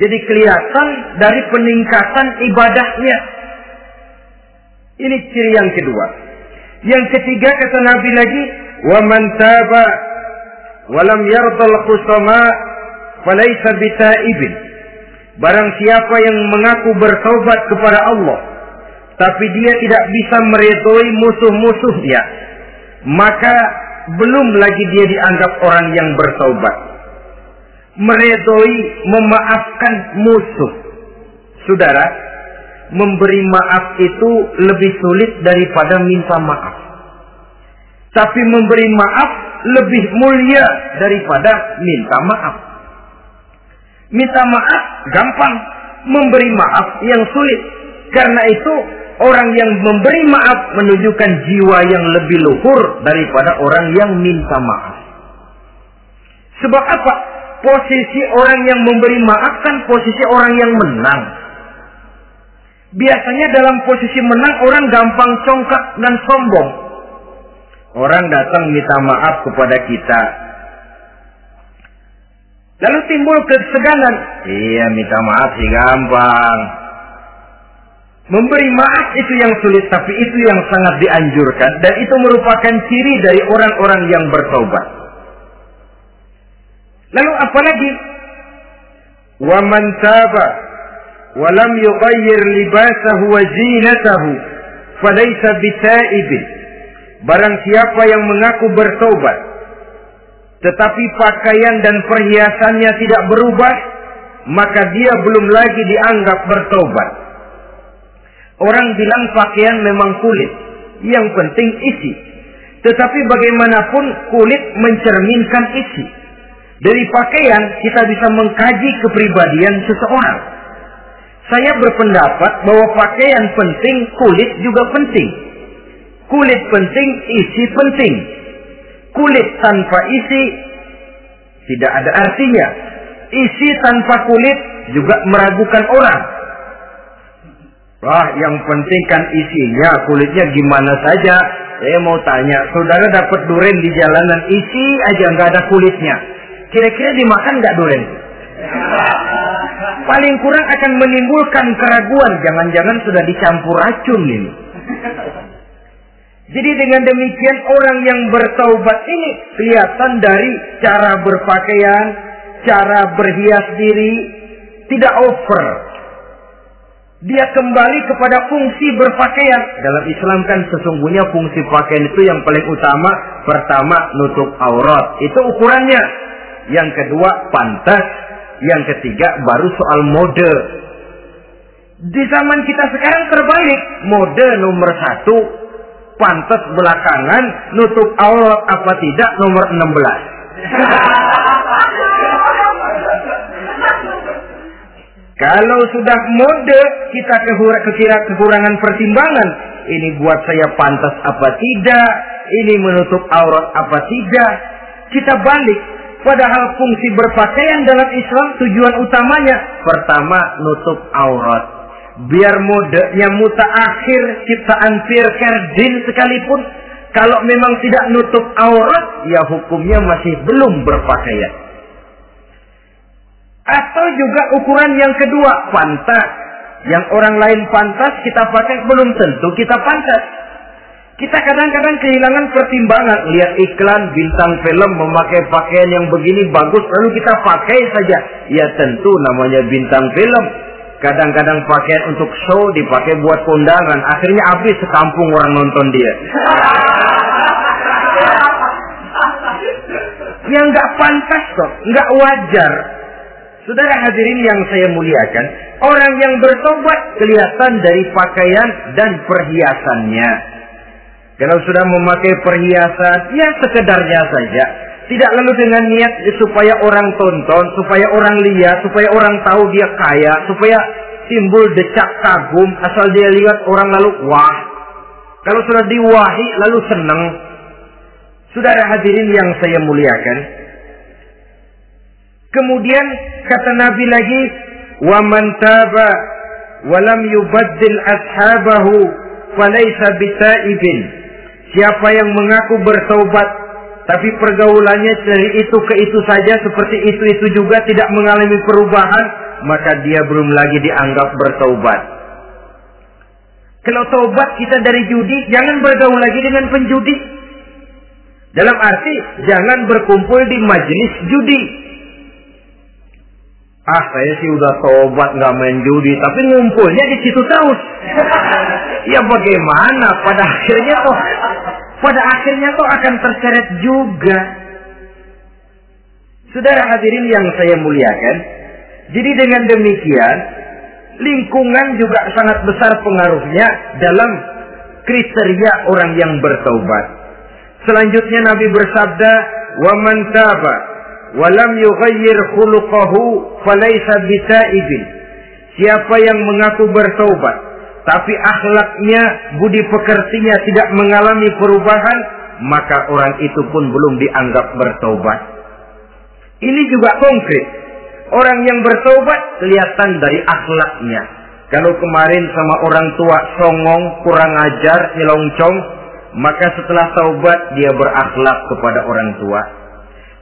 Jadi kelihatan dari peningkatan ibadahnya. Ini ciri yang kedua. Yang ketiga kata Nabi lagi, "Wa man taba wa lam yardal khusama falaisa bitaibin. Barang siapa yang mengaku bertobat kepada Allah, tapi dia tidak bisa meredoi musuh-musuhnya, maka belum lagi dia dianggap orang yang bertobat. Meredoi, memaafkan musuh. Saudara, memberi maaf itu lebih sulit daripada minta maaf. Tapi memberi maaf lebih mulia daripada minta maaf. Minta maaf gampang, memberi maaf yang sulit. Karena itu orang yang memberi maaf menunjukkan jiwa yang lebih luhur daripada orang yang minta maaf. Sebab apa? Posisi orang yang memberi maaf kan posisi orang yang menang. Biasanya dalam posisi menang orang gampang congkak dan sombong. Orang datang minta maaf kepada kita, Lalu timbul keseganan. Iya, minta maaf sih gampang. Memberi maaf itu yang sulit, tapi itu yang sangat dianjurkan. Dan itu merupakan ciri dari orang-orang yang bertobat. Lalu apa lagi? Wa man taba wa lam yughayyir libasahu wa zinatahu falaysa bita'ibin. Barang siapa yang mengaku bertobat tetapi pakaian dan perhiasannya tidak berubah, maka dia belum lagi dianggap bertobat. Orang bilang pakaian memang kulit, yang penting isi. Tetapi bagaimanapun kulit mencerminkan isi. Dari pakaian kita bisa mengkaji kepribadian seseorang. Saya berpendapat bahwa pakaian penting, kulit juga penting. Kulit penting, isi penting. Kulit tanpa isi tidak ada artinya. Isi tanpa kulit juga meragukan orang. Wah, yang penting kan isinya, kulitnya gimana saja. Saya mau tanya, saudara dapat duren di jalanan, isi aja nggak ada kulitnya. Kira-kira dimakan nggak duren? Paling kurang akan menimbulkan keraguan, jangan-jangan sudah dicampur racun ini. Jadi dengan demikian orang yang bertaubat ini kelihatan dari cara berpakaian, cara berhias diri, tidak over. Dia kembali kepada fungsi berpakaian. Dalam Islam kan sesungguhnya fungsi pakaian itu yang paling utama. Pertama, nutup aurat. Itu ukurannya. Yang kedua, pantas. Yang ketiga, baru soal mode. Di zaman kita sekarang terbalik. Mode nomor satu, pantas belakangan, nutup aurat apa tidak nomor 16. Kalau sudah mode kita kekira kekurangan pertimbangan, ini buat saya pantas apa tidak, ini menutup aurat apa tidak, kita balik. Padahal fungsi berpakaian dalam Islam tujuan utamanya pertama nutup aurat. Biar modenya muta akhir ciptaan Pierre Jin sekalipun kalau memang tidak nutup aurat ya hukumnya masih belum berpakaian. Atau juga ukuran yang kedua, pantas. Yang orang lain pantas, kita pakai belum tentu kita pantas. Kita kadang-kadang kehilangan pertimbangan. Lihat iklan bintang film memakai pakaian yang begini bagus, lalu kita pakai saja. Ya tentu namanya bintang film. Kadang-kadang pakaian untuk show dipakai buat kondangan. Akhirnya habis sekampung orang nonton dia. [LAUGHS] yang nggak pantas kok, nggak wajar. Saudara hadirin yang saya muliakan, orang yang bertobat kelihatan dari pakaian dan perhiasannya. Kalau sudah memakai perhiasan, ya sekedarnya saja. Tidak lalu dengan niat supaya orang tonton, supaya orang lihat, supaya orang tahu dia kaya, supaya timbul decak kagum, asal dia lihat orang lalu wah. Kalau sudah diwahi lalu senang. Saudara hadirin yang saya muliakan, Kemudian kata Nabi lagi, "Wa man taba wa lam yubaddil ashabahu falaysa bitaibin." Siapa yang mengaku bertaubat tapi pergaulannya dari itu ke itu saja seperti itu-itu juga tidak mengalami perubahan, maka dia belum lagi dianggap bertaubat. Kalau taubat kita dari judi, jangan bergaul lagi dengan penjudi. Dalam arti jangan berkumpul di majelis judi. Ah saya sih udah tobat nggak main judi, tapi ngumpulnya di situ terus. ya bagaimana? Pada akhirnya toh, pada akhirnya toh akan terseret juga. Saudara hadirin yang saya muliakan, jadi dengan demikian lingkungan juga sangat besar pengaruhnya dalam kriteria orang yang bertaubat. Selanjutnya Nabi bersabda, "Wa man taba walam yughayyir khuluquhu falaysa bitaibin. Siapa yang mengaku bertaubat tapi akhlaknya, budi pekertinya tidak mengalami perubahan, maka orang itu pun belum dianggap bertaubat. Ini juga konkret. Orang yang bertaubat kelihatan dari akhlaknya. Kalau kemarin sama orang tua songong, kurang ajar, nyelongcong, maka setelah taubat dia berakhlak kepada orang tua.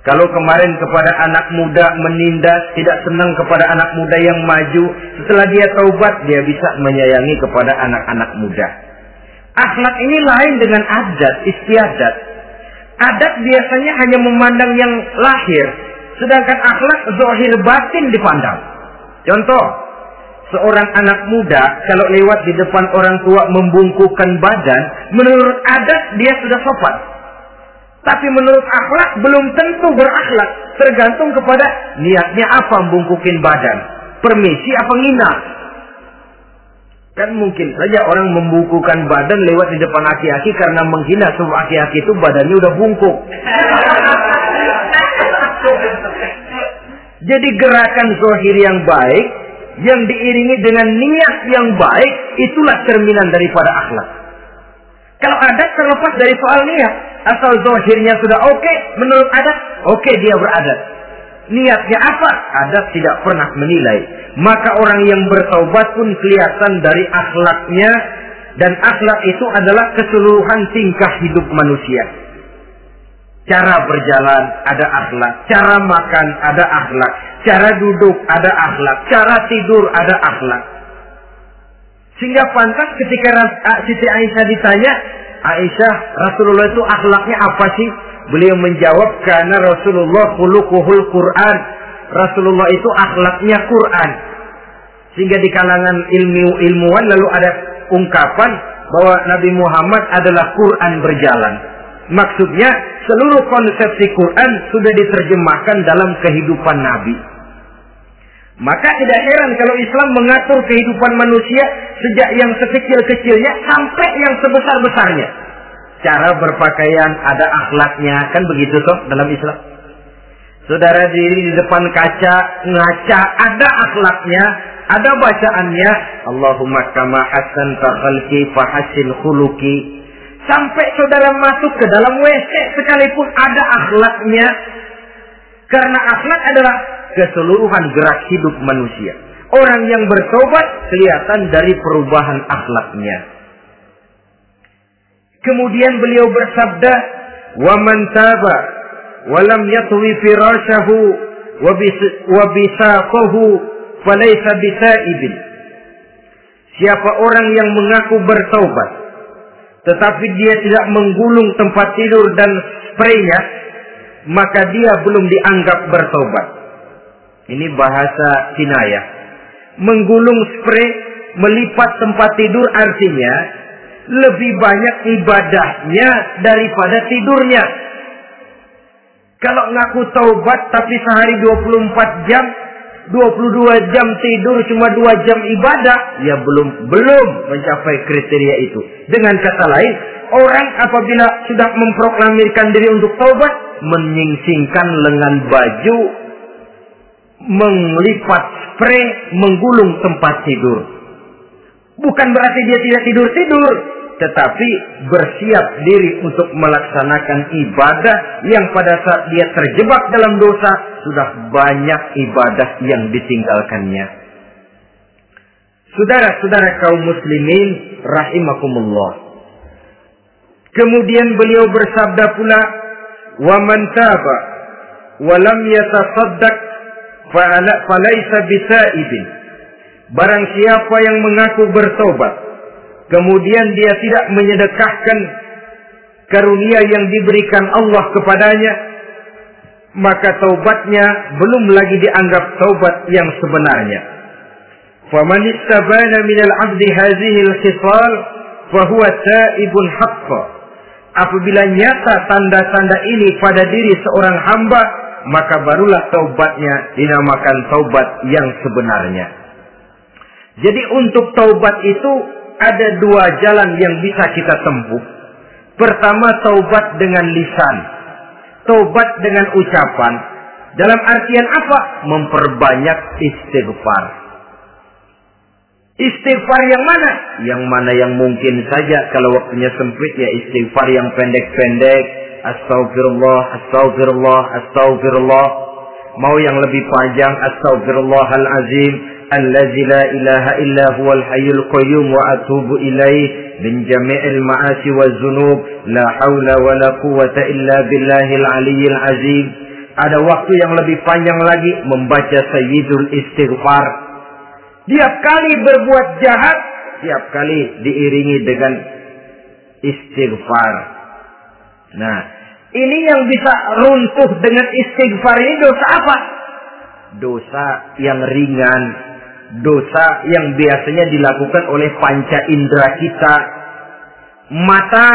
Kalau kemarin kepada anak muda menindas, tidak senang kepada anak muda yang maju, setelah dia taubat, dia bisa menyayangi kepada anak-anak muda. Akhlak ini lain dengan adat, istiadat. Adat biasanya hanya memandang yang lahir, sedangkan akhlak zohir batin dipandang. Contoh, seorang anak muda kalau lewat di depan orang tua membungkukkan badan, menurut adat dia sudah sopan. Tapi menurut akhlak belum tentu berakhlak. Tergantung kepada niatnya apa membungkukin badan. Permisi apa ngina. Kan mungkin saja orang membukukan badan lewat di depan aki-aki karena menghina semua aki-aki itu badannya udah bungkuk. [LAUGHS] Jadi gerakan zohir yang baik yang diiringi dengan niat yang baik itulah cerminan daripada akhlak. Kalau adat terlepas dari soal niat, asal zohirnya sudah oke, okay, menurut adat, oke okay, dia beradat. Niatnya apa? Adat tidak pernah menilai. Maka orang yang bertaubat pun kelihatan dari akhlaknya dan akhlak itu adalah keseluruhan tingkah hidup manusia. Cara berjalan ada akhlak, cara makan ada akhlak, cara duduk ada akhlak, cara tidur ada akhlak. Sehingga pantas ketika Siti Aisyah ditanya, Aisyah, Rasulullah itu akhlaknya apa sih? Beliau menjawab, karena Rasulullah khuluquhul Quran. Rasulullah itu akhlaknya Quran. Sehingga di kalangan ilmu ilmuwan lalu ada ungkapan bahwa Nabi Muhammad adalah Quran berjalan. Maksudnya seluruh konsepsi Quran sudah diterjemahkan dalam kehidupan Nabi. Maka tidak heran kalau Islam mengatur kehidupan manusia sejak yang sekecil-kecilnya sampai yang sebesar-besarnya. Cara berpakaian ada akhlaknya, kan begitu toh dalam Islam. Saudara diri di depan kaca, ngaca, ada akhlaknya, ada bacaannya. Allahumma kama hasan khalqi fahasin khuluki. Sampai saudara masuk ke dalam WC sekalipun ada akhlaknya. Karena akhlak adalah keseluruhan gerak hidup manusia. Orang yang bertobat kelihatan dari perubahan akhlaknya. Kemudian beliau bersabda, "Wa man taba wa lam yatwi firashahu wa bisaqahu falaysa bisaibin." Siapa orang yang mengaku bertobat tetapi dia tidak menggulung tempat tidur dan spraynya, maka dia belum dianggap bertobat. Ini bahasa Kinaya. Menggulung spray, melipat tempat tidur artinya lebih banyak ibadahnya daripada tidurnya. Kalau ngaku taubat tapi sehari 24 jam, 22 jam tidur cuma 2 jam ibadah, ya belum belum mencapai kriteria itu. Dengan kata lain, orang apabila sudah memproklamirkan diri untuk taubat, menyingsingkan lengan baju, melipat spray, menggulung tempat tidur. Bukan berarti dia tidak tidur-tidur, tetapi bersiap diri untuk melaksanakan ibadah yang pada saat dia terjebak dalam dosa sudah banyak ibadah yang ditinggalkannya. Saudara-saudara kaum muslimin rahimakumullah. Kemudian beliau bersabda pula, "Wa man taba wa falaisa bisaibin. Barang siapa yang mengaku bertobat, kemudian dia tidak menyedekahkan karunia yang diberikan Allah kepadanya, maka taubatnya belum lagi dianggap taubat yang sebenarnya. Faman istabana minal abdi hazihi khisal, fahuwa taibun haqqan. Apabila nyata tanda-tanda ini pada diri seorang hamba, maka barulah taubatnya dinamakan taubat yang sebenarnya. Jadi untuk taubat itu ada dua jalan yang bisa kita tempuh. Pertama, taubat dengan lisan. Taubat dengan ucapan. Dalam artian apa? Memperbanyak istighfar. Istighfar yang mana? Yang mana yang mungkin saja kalau waktunya sempit ya istighfar yang pendek-pendek astagfirullah, astagfirullah, astagfirullah. Mau yang lebih panjang, astagfirullahal azim, allazi la ilaha illa huwal hayyul qayyum wa atubu ilaih min jami'il ma'asi wa zunub, la hawla wa la quwata illa billahil aliyyil azim. Ada waktu yang lebih panjang lagi membaca Sayyidul Istighfar. Tiap kali berbuat jahat, tiap kali diiringi dengan istighfar Nah, ini yang bisa runtuh dengan istighfar ini dosa apa? Dosa yang ringan, dosa yang biasanya dilakukan oleh panca indera kita. Mata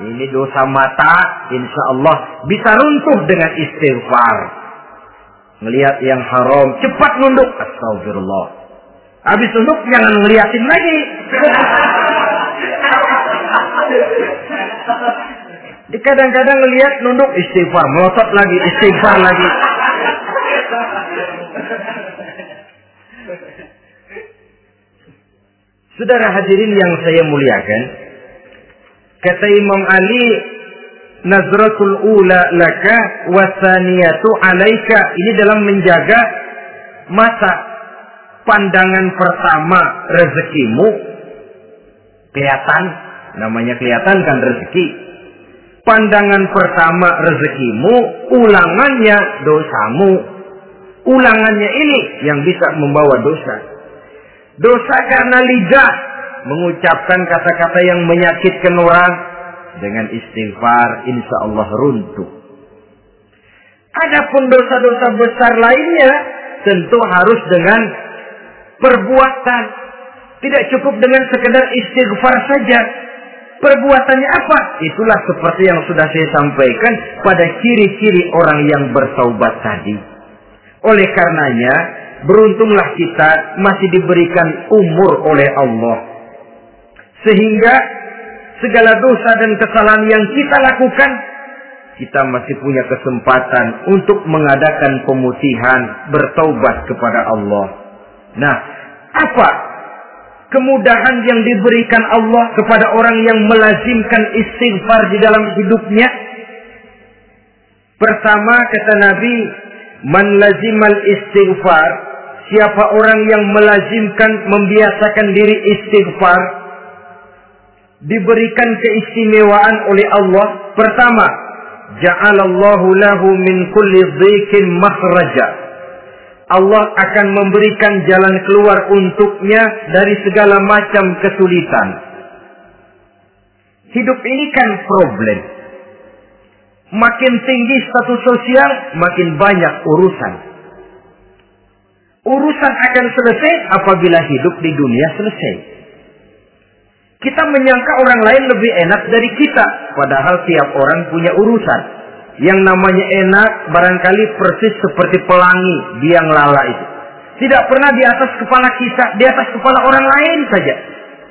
ini dosa mata, insya Allah bisa runtuh dengan istighfar. Ngelihat yang haram, cepat nunduk. Astagfirullah. Habis nunduk jangan ngeliatin lagi. [LAUGHS] Kadang-kadang ngelihat nunduk istighfar, melotot lagi, istighfar lagi. Saudara hadirin yang saya muliakan, kata Imam Ali, Nazratul ula laka wasaniyatu alaika. Ini dalam menjaga masa pandangan pertama rezekimu kelihatan namanya kelihatan kan rezeki pandangan pertama rezekimu ulangannya dosamu ulangannya ini yang bisa membawa dosa dosa karena lidah mengucapkan kata-kata yang menyakitkan orang dengan istighfar insya Allah runtuh adapun dosa-dosa besar lainnya tentu harus dengan perbuatan. Tidak cukup dengan sekedar istighfar saja. Perbuatannya apa? Itulah seperti yang sudah saya sampaikan pada ciri-ciri orang yang bertaubat tadi. Oleh karenanya, beruntunglah kita masih diberikan umur oleh Allah. Sehingga segala dosa dan kesalahan yang kita lakukan, kita masih punya kesempatan untuk mengadakan pemutihan, bertaubat kepada Allah. Nah, apa kemudahan yang diberikan Allah kepada orang yang melazimkan istighfar di dalam hidupnya? Pertama kata Nabi, man lazimal istighfar, siapa orang yang melazimkan membiasakan diri istighfar, diberikan keistimewaan oleh Allah. Pertama, ja'alallahu lahu min kulli dhikin makhraja Allah akan memberikan jalan keluar untuknya dari segala macam kesulitan. Hidup ini kan problem. Makin tinggi status sosial, makin banyak urusan. Urusan akan selesai apabila hidup di dunia selesai. Kita menyangka orang lain lebih enak dari kita, padahal tiap orang punya urusan. Yang namanya enak barangkali persis seperti pelangi biang lala itu. Tidak pernah di atas kepala kita, di atas kepala orang lain saja.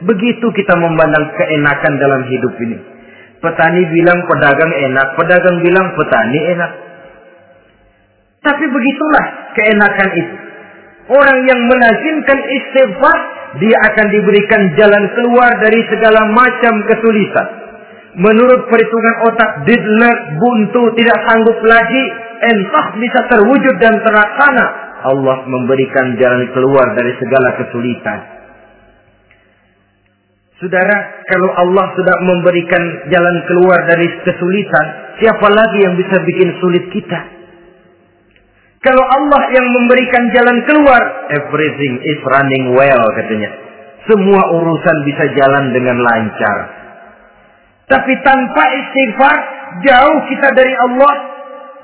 Begitu kita memandang keenakan dalam hidup ini. Petani bilang pedagang enak, pedagang bilang petani enak. Tapi begitulah keenakan itu. Orang yang melazimkan istighfar, dia akan diberikan jalan keluar dari segala macam kesulitan menurut perhitungan otak Didler buntu tidak sanggup lagi entah bisa terwujud dan terlaksana Allah memberikan jalan keluar dari segala kesulitan Saudara, kalau Allah sudah memberikan jalan keluar dari kesulitan, siapa lagi yang bisa bikin sulit kita? Kalau Allah yang memberikan jalan keluar, everything is running well katanya. Semua urusan bisa jalan dengan lancar. Tapi tanpa istighfar, jauh kita dari Allah.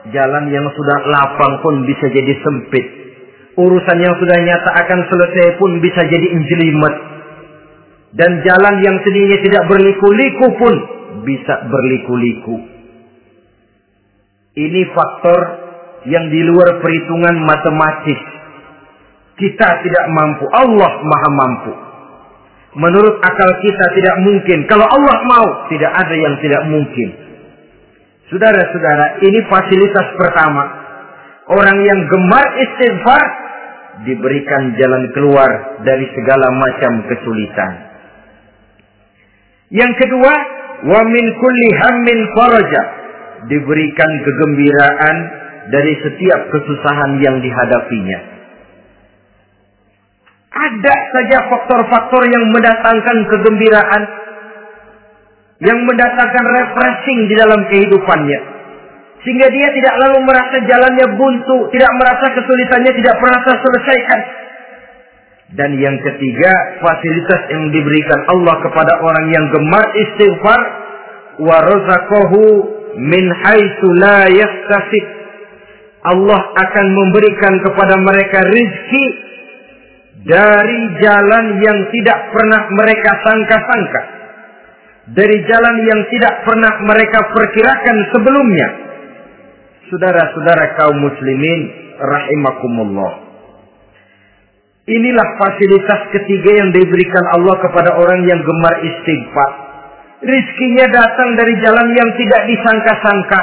Jalan yang sudah lapang pun bisa jadi sempit. Urusan yang sudah nyata akan selesai pun bisa jadi injelimet. Dan jalan yang sedinya tidak berliku-liku pun bisa berliku-liku. Ini faktor yang di luar perhitungan matematis. Kita tidak mampu, Allah maha mampu. Menurut akal kita tidak mungkin. Kalau Allah mau, tidak ada yang tidak mungkin. Saudara-saudara, ini fasilitas pertama. Orang yang gemar istighfar diberikan jalan keluar dari segala macam kesulitan. Yang kedua, wa min kulli hammin faraja. Diberikan kegembiraan dari setiap kesusahan yang dihadapinya. Ada saja faktor-faktor yang mendatangkan kegembiraan. Yang mendatangkan refreshing di dalam kehidupannya. Sehingga dia tidak lalu merasa jalannya buntu. Tidak merasa kesulitannya tidak pernah terselesaikan. Dan yang ketiga, fasilitas yang diberikan Allah kepada orang yang gemar istighfar. Warazaqahu min haitsu la yahtasib. Allah akan memberikan kepada mereka rizki dari jalan yang tidak pernah mereka sangka-sangka. dari jalan yang tidak pernah mereka perkirakan sebelumnya. Saudara-saudara kaum muslimin rahimakumullah. Inilah fasilitas ketiga yang diberikan Allah kepada orang yang gemar istighfar. Rizkinya datang dari jalan yang tidak disangka-sangka.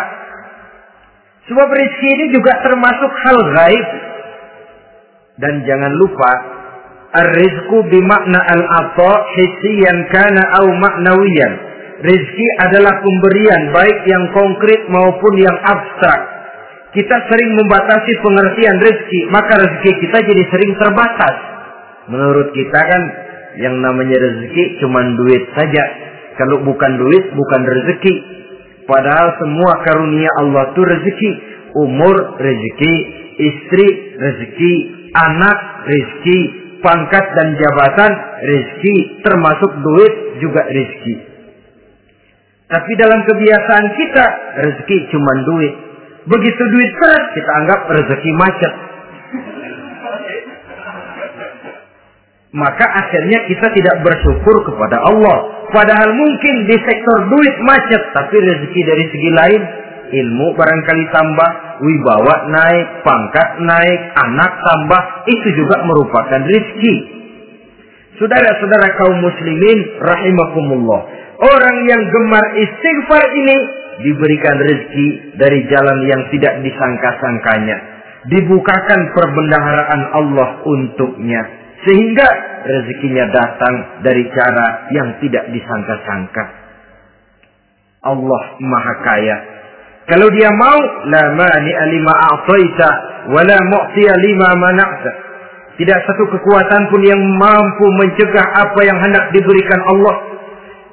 Sebab rizki ini juga termasuk hal gaib. Dan jangan lupa, Ar-rizku bimakna hissiyan kana au maknawiyan. Rizki adalah pemberian baik yang konkret maupun yang abstrak. Kita sering membatasi pengertian rezeki, maka rezeki kita jadi sering terbatas. Menurut kita kan yang namanya rezeki cuma duit saja. Kalau bukan duit, bukan rezeki. Padahal semua karunia Allah itu rezeki. Umur rezeki, istri rezeki, anak rezeki, pangkat dan jabatan rezeki, termasuk duit juga rezeki. Tapi dalam kebiasaan kita rezeki cuma duit. Begitu duit berat kita anggap rezeki macet. Maka akhirnya kita tidak bersyukur kepada Allah. Padahal mungkin di sektor duit macet, tapi rezeki dari segi lain ilmu barangkali tambah, wibawa naik, pangkat naik, anak tambah, itu juga merupakan rezeki. Saudara-saudara kaum muslimin rahimakumullah. Orang yang gemar istighfar ini diberikan rezeki dari jalan yang tidak disangka-sangkanya. Dibukakan perbendaharaan Allah untuknya. Sehingga rezekinya datang dari cara yang tidak disangka-sangka. Allah Maha Kaya. Kalau dia mau, la mani alima a'taita wa la mu'tiya lima mana'ta. Tidak satu kekuatan pun yang mampu mencegah apa yang hendak diberikan Allah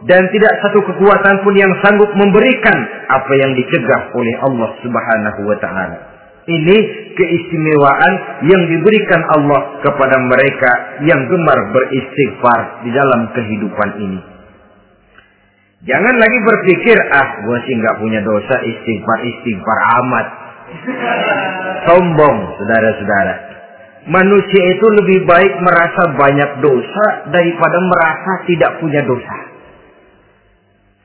dan tidak satu kekuatan pun yang sanggup memberikan apa yang dicegah oleh Allah Subhanahu wa taala. Ini keistimewaan yang diberikan Allah kepada mereka yang gemar beristighfar di dalam kehidupan ini. Jangan lagi berpikir, ah gue sih nggak punya dosa istighfar istighfar amat. Sombong, saudara-saudara. Manusia itu lebih baik merasa banyak dosa daripada merasa tidak punya dosa.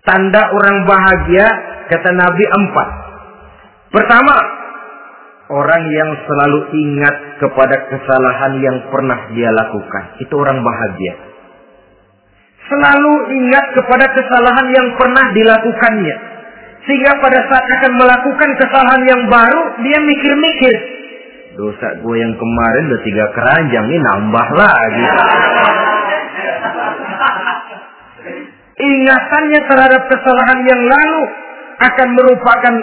Tanda orang bahagia, kata Nabi empat. Pertama, orang yang selalu ingat kepada kesalahan yang pernah dia lakukan. Itu orang bahagia. Selalu ingat kepada kesalahan yang pernah dilakukannya. Sehingga pada saat akan melakukan kesalahan yang baru, dia mikir-mikir. Dosa gue yang kemarin udah tiga keranjang, ini nambah lagi. Ingatannya terhadap kesalahan yang lalu akan merupakan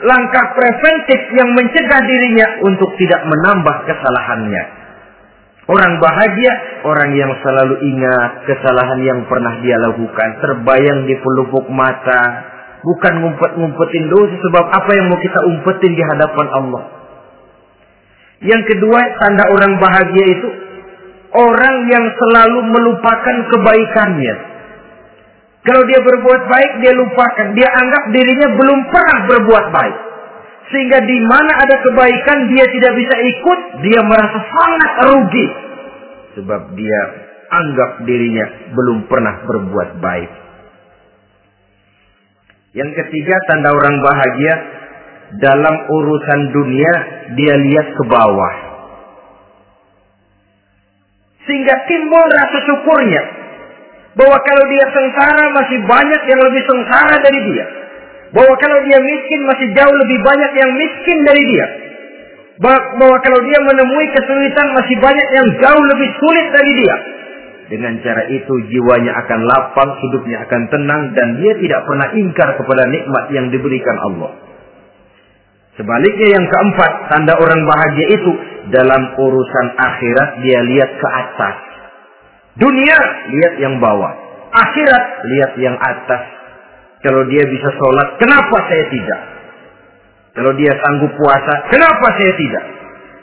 langkah preventif yang mencegah dirinya untuk tidak menambah kesalahannya. Orang bahagia, orang yang selalu ingat kesalahan yang pernah dia lakukan, terbayang di pelupuk mata, bukan ngumpet-ngumpetin dosa sebab apa yang mau kita umpetin di hadapan Allah. Yang kedua, tanda orang bahagia itu orang yang selalu melupakan kebaikannya. Kalau dia berbuat baik, dia lupakan. Dia anggap dirinya belum pernah berbuat baik. Sehingga di mana ada kebaikan, dia tidak bisa ikut. Dia merasa sangat rugi. Sebab dia anggap dirinya belum pernah berbuat baik. Yang ketiga, tanda orang bahagia. Dalam urusan dunia, dia lihat ke bawah. Sehingga timbul rasa syukurnya bahwa kalau dia sengsara masih banyak yang lebih sengsara dari dia. Bahwa kalau dia miskin masih jauh lebih banyak yang miskin dari dia. Bahwa kalau dia menemui kesulitan masih banyak yang jauh lebih sulit dari dia. Dengan cara itu jiwanya akan lapang, hidupnya akan tenang dan dia tidak pernah ingkar kepada nikmat yang diberikan Allah. Sebaliknya yang keempat, tanda orang bahagia itu dalam urusan akhirat dia lihat ke atas. Dunia, lihat yang bawah. Akhirat, lihat yang atas. Kalau dia bisa sholat, kenapa saya tidak? Kalau dia sanggup puasa, kenapa saya tidak?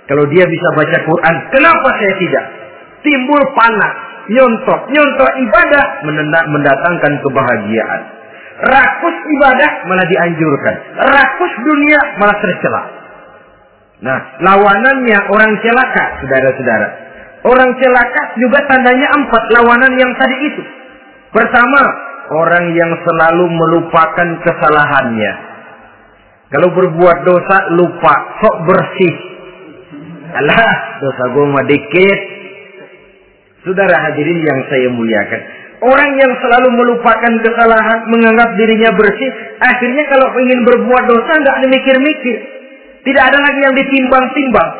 Kalau dia bisa baca Quran, kenapa saya tidak? Timbul panas, nyontok, nyontok ibadah mendatangkan kebahagiaan. Rakus ibadah malah dianjurkan. Rakus dunia malah tercela. Nah, lawanannya orang celaka, saudara-saudara. Orang celaka juga tandanya empat lawanan yang tadi itu. Pertama, orang yang selalu melupakan kesalahannya. Kalau berbuat dosa lupa, sok bersih. Alah, dosa gue mah dikit. Saudara hadirin yang saya muliakan. Orang yang selalu melupakan kesalahan, menganggap dirinya bersih, akhirnya kalau ingin berbuat dosa nggak ada mikir-mikir. Tidak ada lagi yang ditimbang-timbang.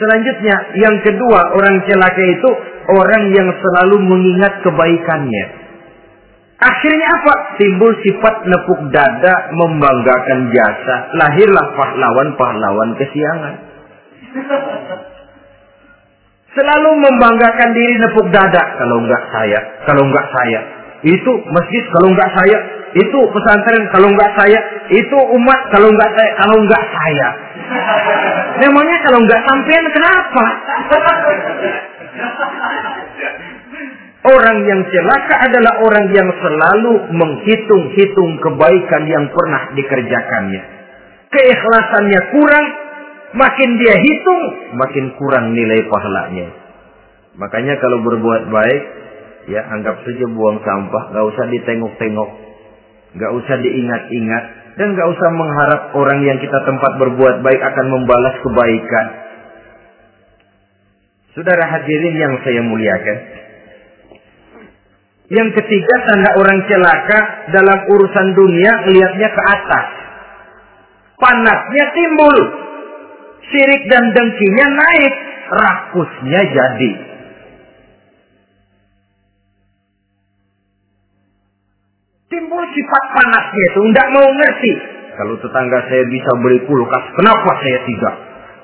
Selanjutnya, yang kedua, orang celaka itu orang yang selalu mengingat kebaikannya. Akhirnya apa? Timbul sifat nepuk dada, membanggakan jasa. Lahirlah pahlawan-pahlawan kesiangan. Selalu membanggakan diri nepuk dada. Kalau enggak saya, kalau enggak saya. Itu masjid kalau enggak saya. Itu pesantren kalau enggak saya. Itu umat kalau enggak saya. Kalau enggak saya. Memangnya kalau enggak sampean kenapa? Orang yang celaka adalah orang yang selalu menghitung-hitung kebaikan yang pernah dikerjakannya. Keikhlasannya kurang, makin dia hitung, makin kurang nilai pahalanya. Makanya kalau berbuat baik, ya anggap saja buang sampah, gak usah ditengok-tengok, gak usah diingat-ingat, dan gak usah mengharap orang yang kita tempat berbuat baik akan membalas kebaikan. Saudara hadirin yang saya muliakan, yang ketiga tanda orang celaka dalam urusan dunia melihatnya ke atas. Panasnya timbul. Sirik dan dengkinya naik. Rakusnya jadi. Timbul sifat panasnya itu. Tidak mau ngerti. Kalau tetangga saya bisa beli kulkas, kenapa saya tidak?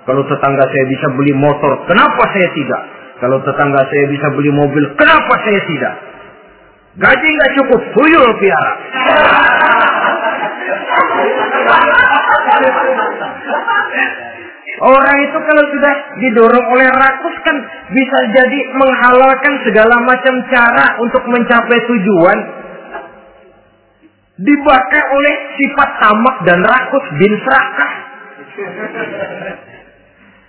Kalau tetangga saya bisa beli motor, kenapa saya tidak? Kalau tetangga saya bisa beli mobil, kenapa saya tidak? Gaji nggak cukup, tuyul piara. Orang itu kalau sudah didorong oleh rakus kan bisa jadi menghalalkan segala macam cara untuk mencapai tujuan. Dibakar oleh sifat tamak dan rakus bin serakah.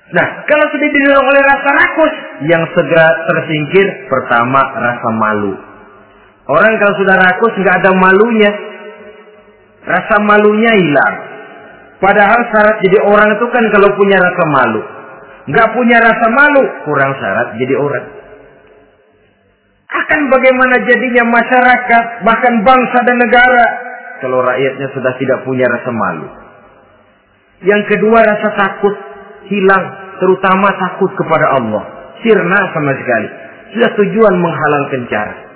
Nah, kalau sudah didorong oleh rasa rakus, yang segera tersingkir pertama rasa malu. Orang kalau sudah rakus nggak ada malunya, rasa malunya hilang. Padahal syarat jadi orang itu kan kalau punya rasa malu. Nggak punya rasa malu, kurang syarat jadi orang. Akan bagaimana jadinya masyarakat, bahkan bangsa dan negara, kalau rakyatnya sudah tidak punya rasa malu. Yang kedua rasa takut hilang, terutama takut kepada Allah. Sirna sama sekali. Sudah tujuan menghalalkan cara.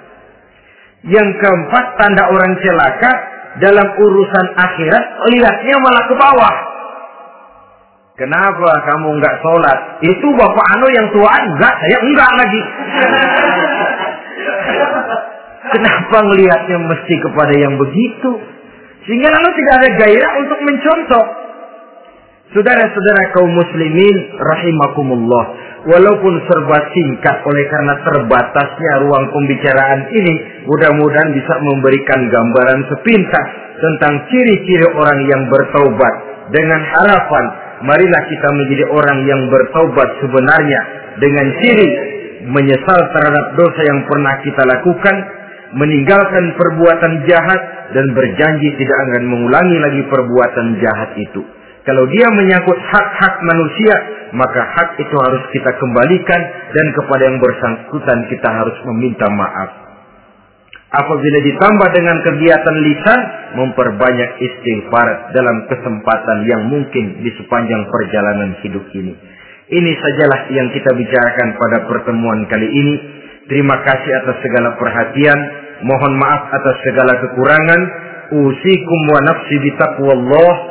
Yang keempat tanda orang celaka dalam urusan akhirat lihatnya malah ke bawah. Kenapa kamu nggak sholat? Itu bapak anu yang tua enggak, saya enggak lagi. Kenapa ngelihatnya mesti kepada yang begitu? Sehingga lalu tidak ada gairah untuk mencontoh. Saudara-saudara kaum muslimin rahimakumullah. Walaupun serba singkat oleh karena terbatasnya ruang pembicaraan ini, mudah-mudahan bisa memberikan gambaran sepintas tentang ciri-ciri orang yang bertaubat dengan harapan marilah kita menjadi orang yang bertaubat sebenarnya dengan ciri menyesal terhadap dosa yang pernah kita lakukan, meninggalkan perbuatan jahat dan berjanji tidak akan mengulangi lagi perbuatan jahat itu. Kalau dia menyangkut hak-hak manusia, maka hak itu harus kita kembalikan dan kepada yang bersangkutan kita harus meminta maaf. Apabila ditambah dengan kegiatan lisan, memperbanyak istighfar dalam kesempatan yang mungkin di sepanjang perjalanan hidup ini. Ini sajalah yang kita bicarakan pada pertemuan kali ini. Terima kasih atas segala perhatian. Mohon maaf atas segala kekurangan. Usikum wa nafsi bitaqwallah.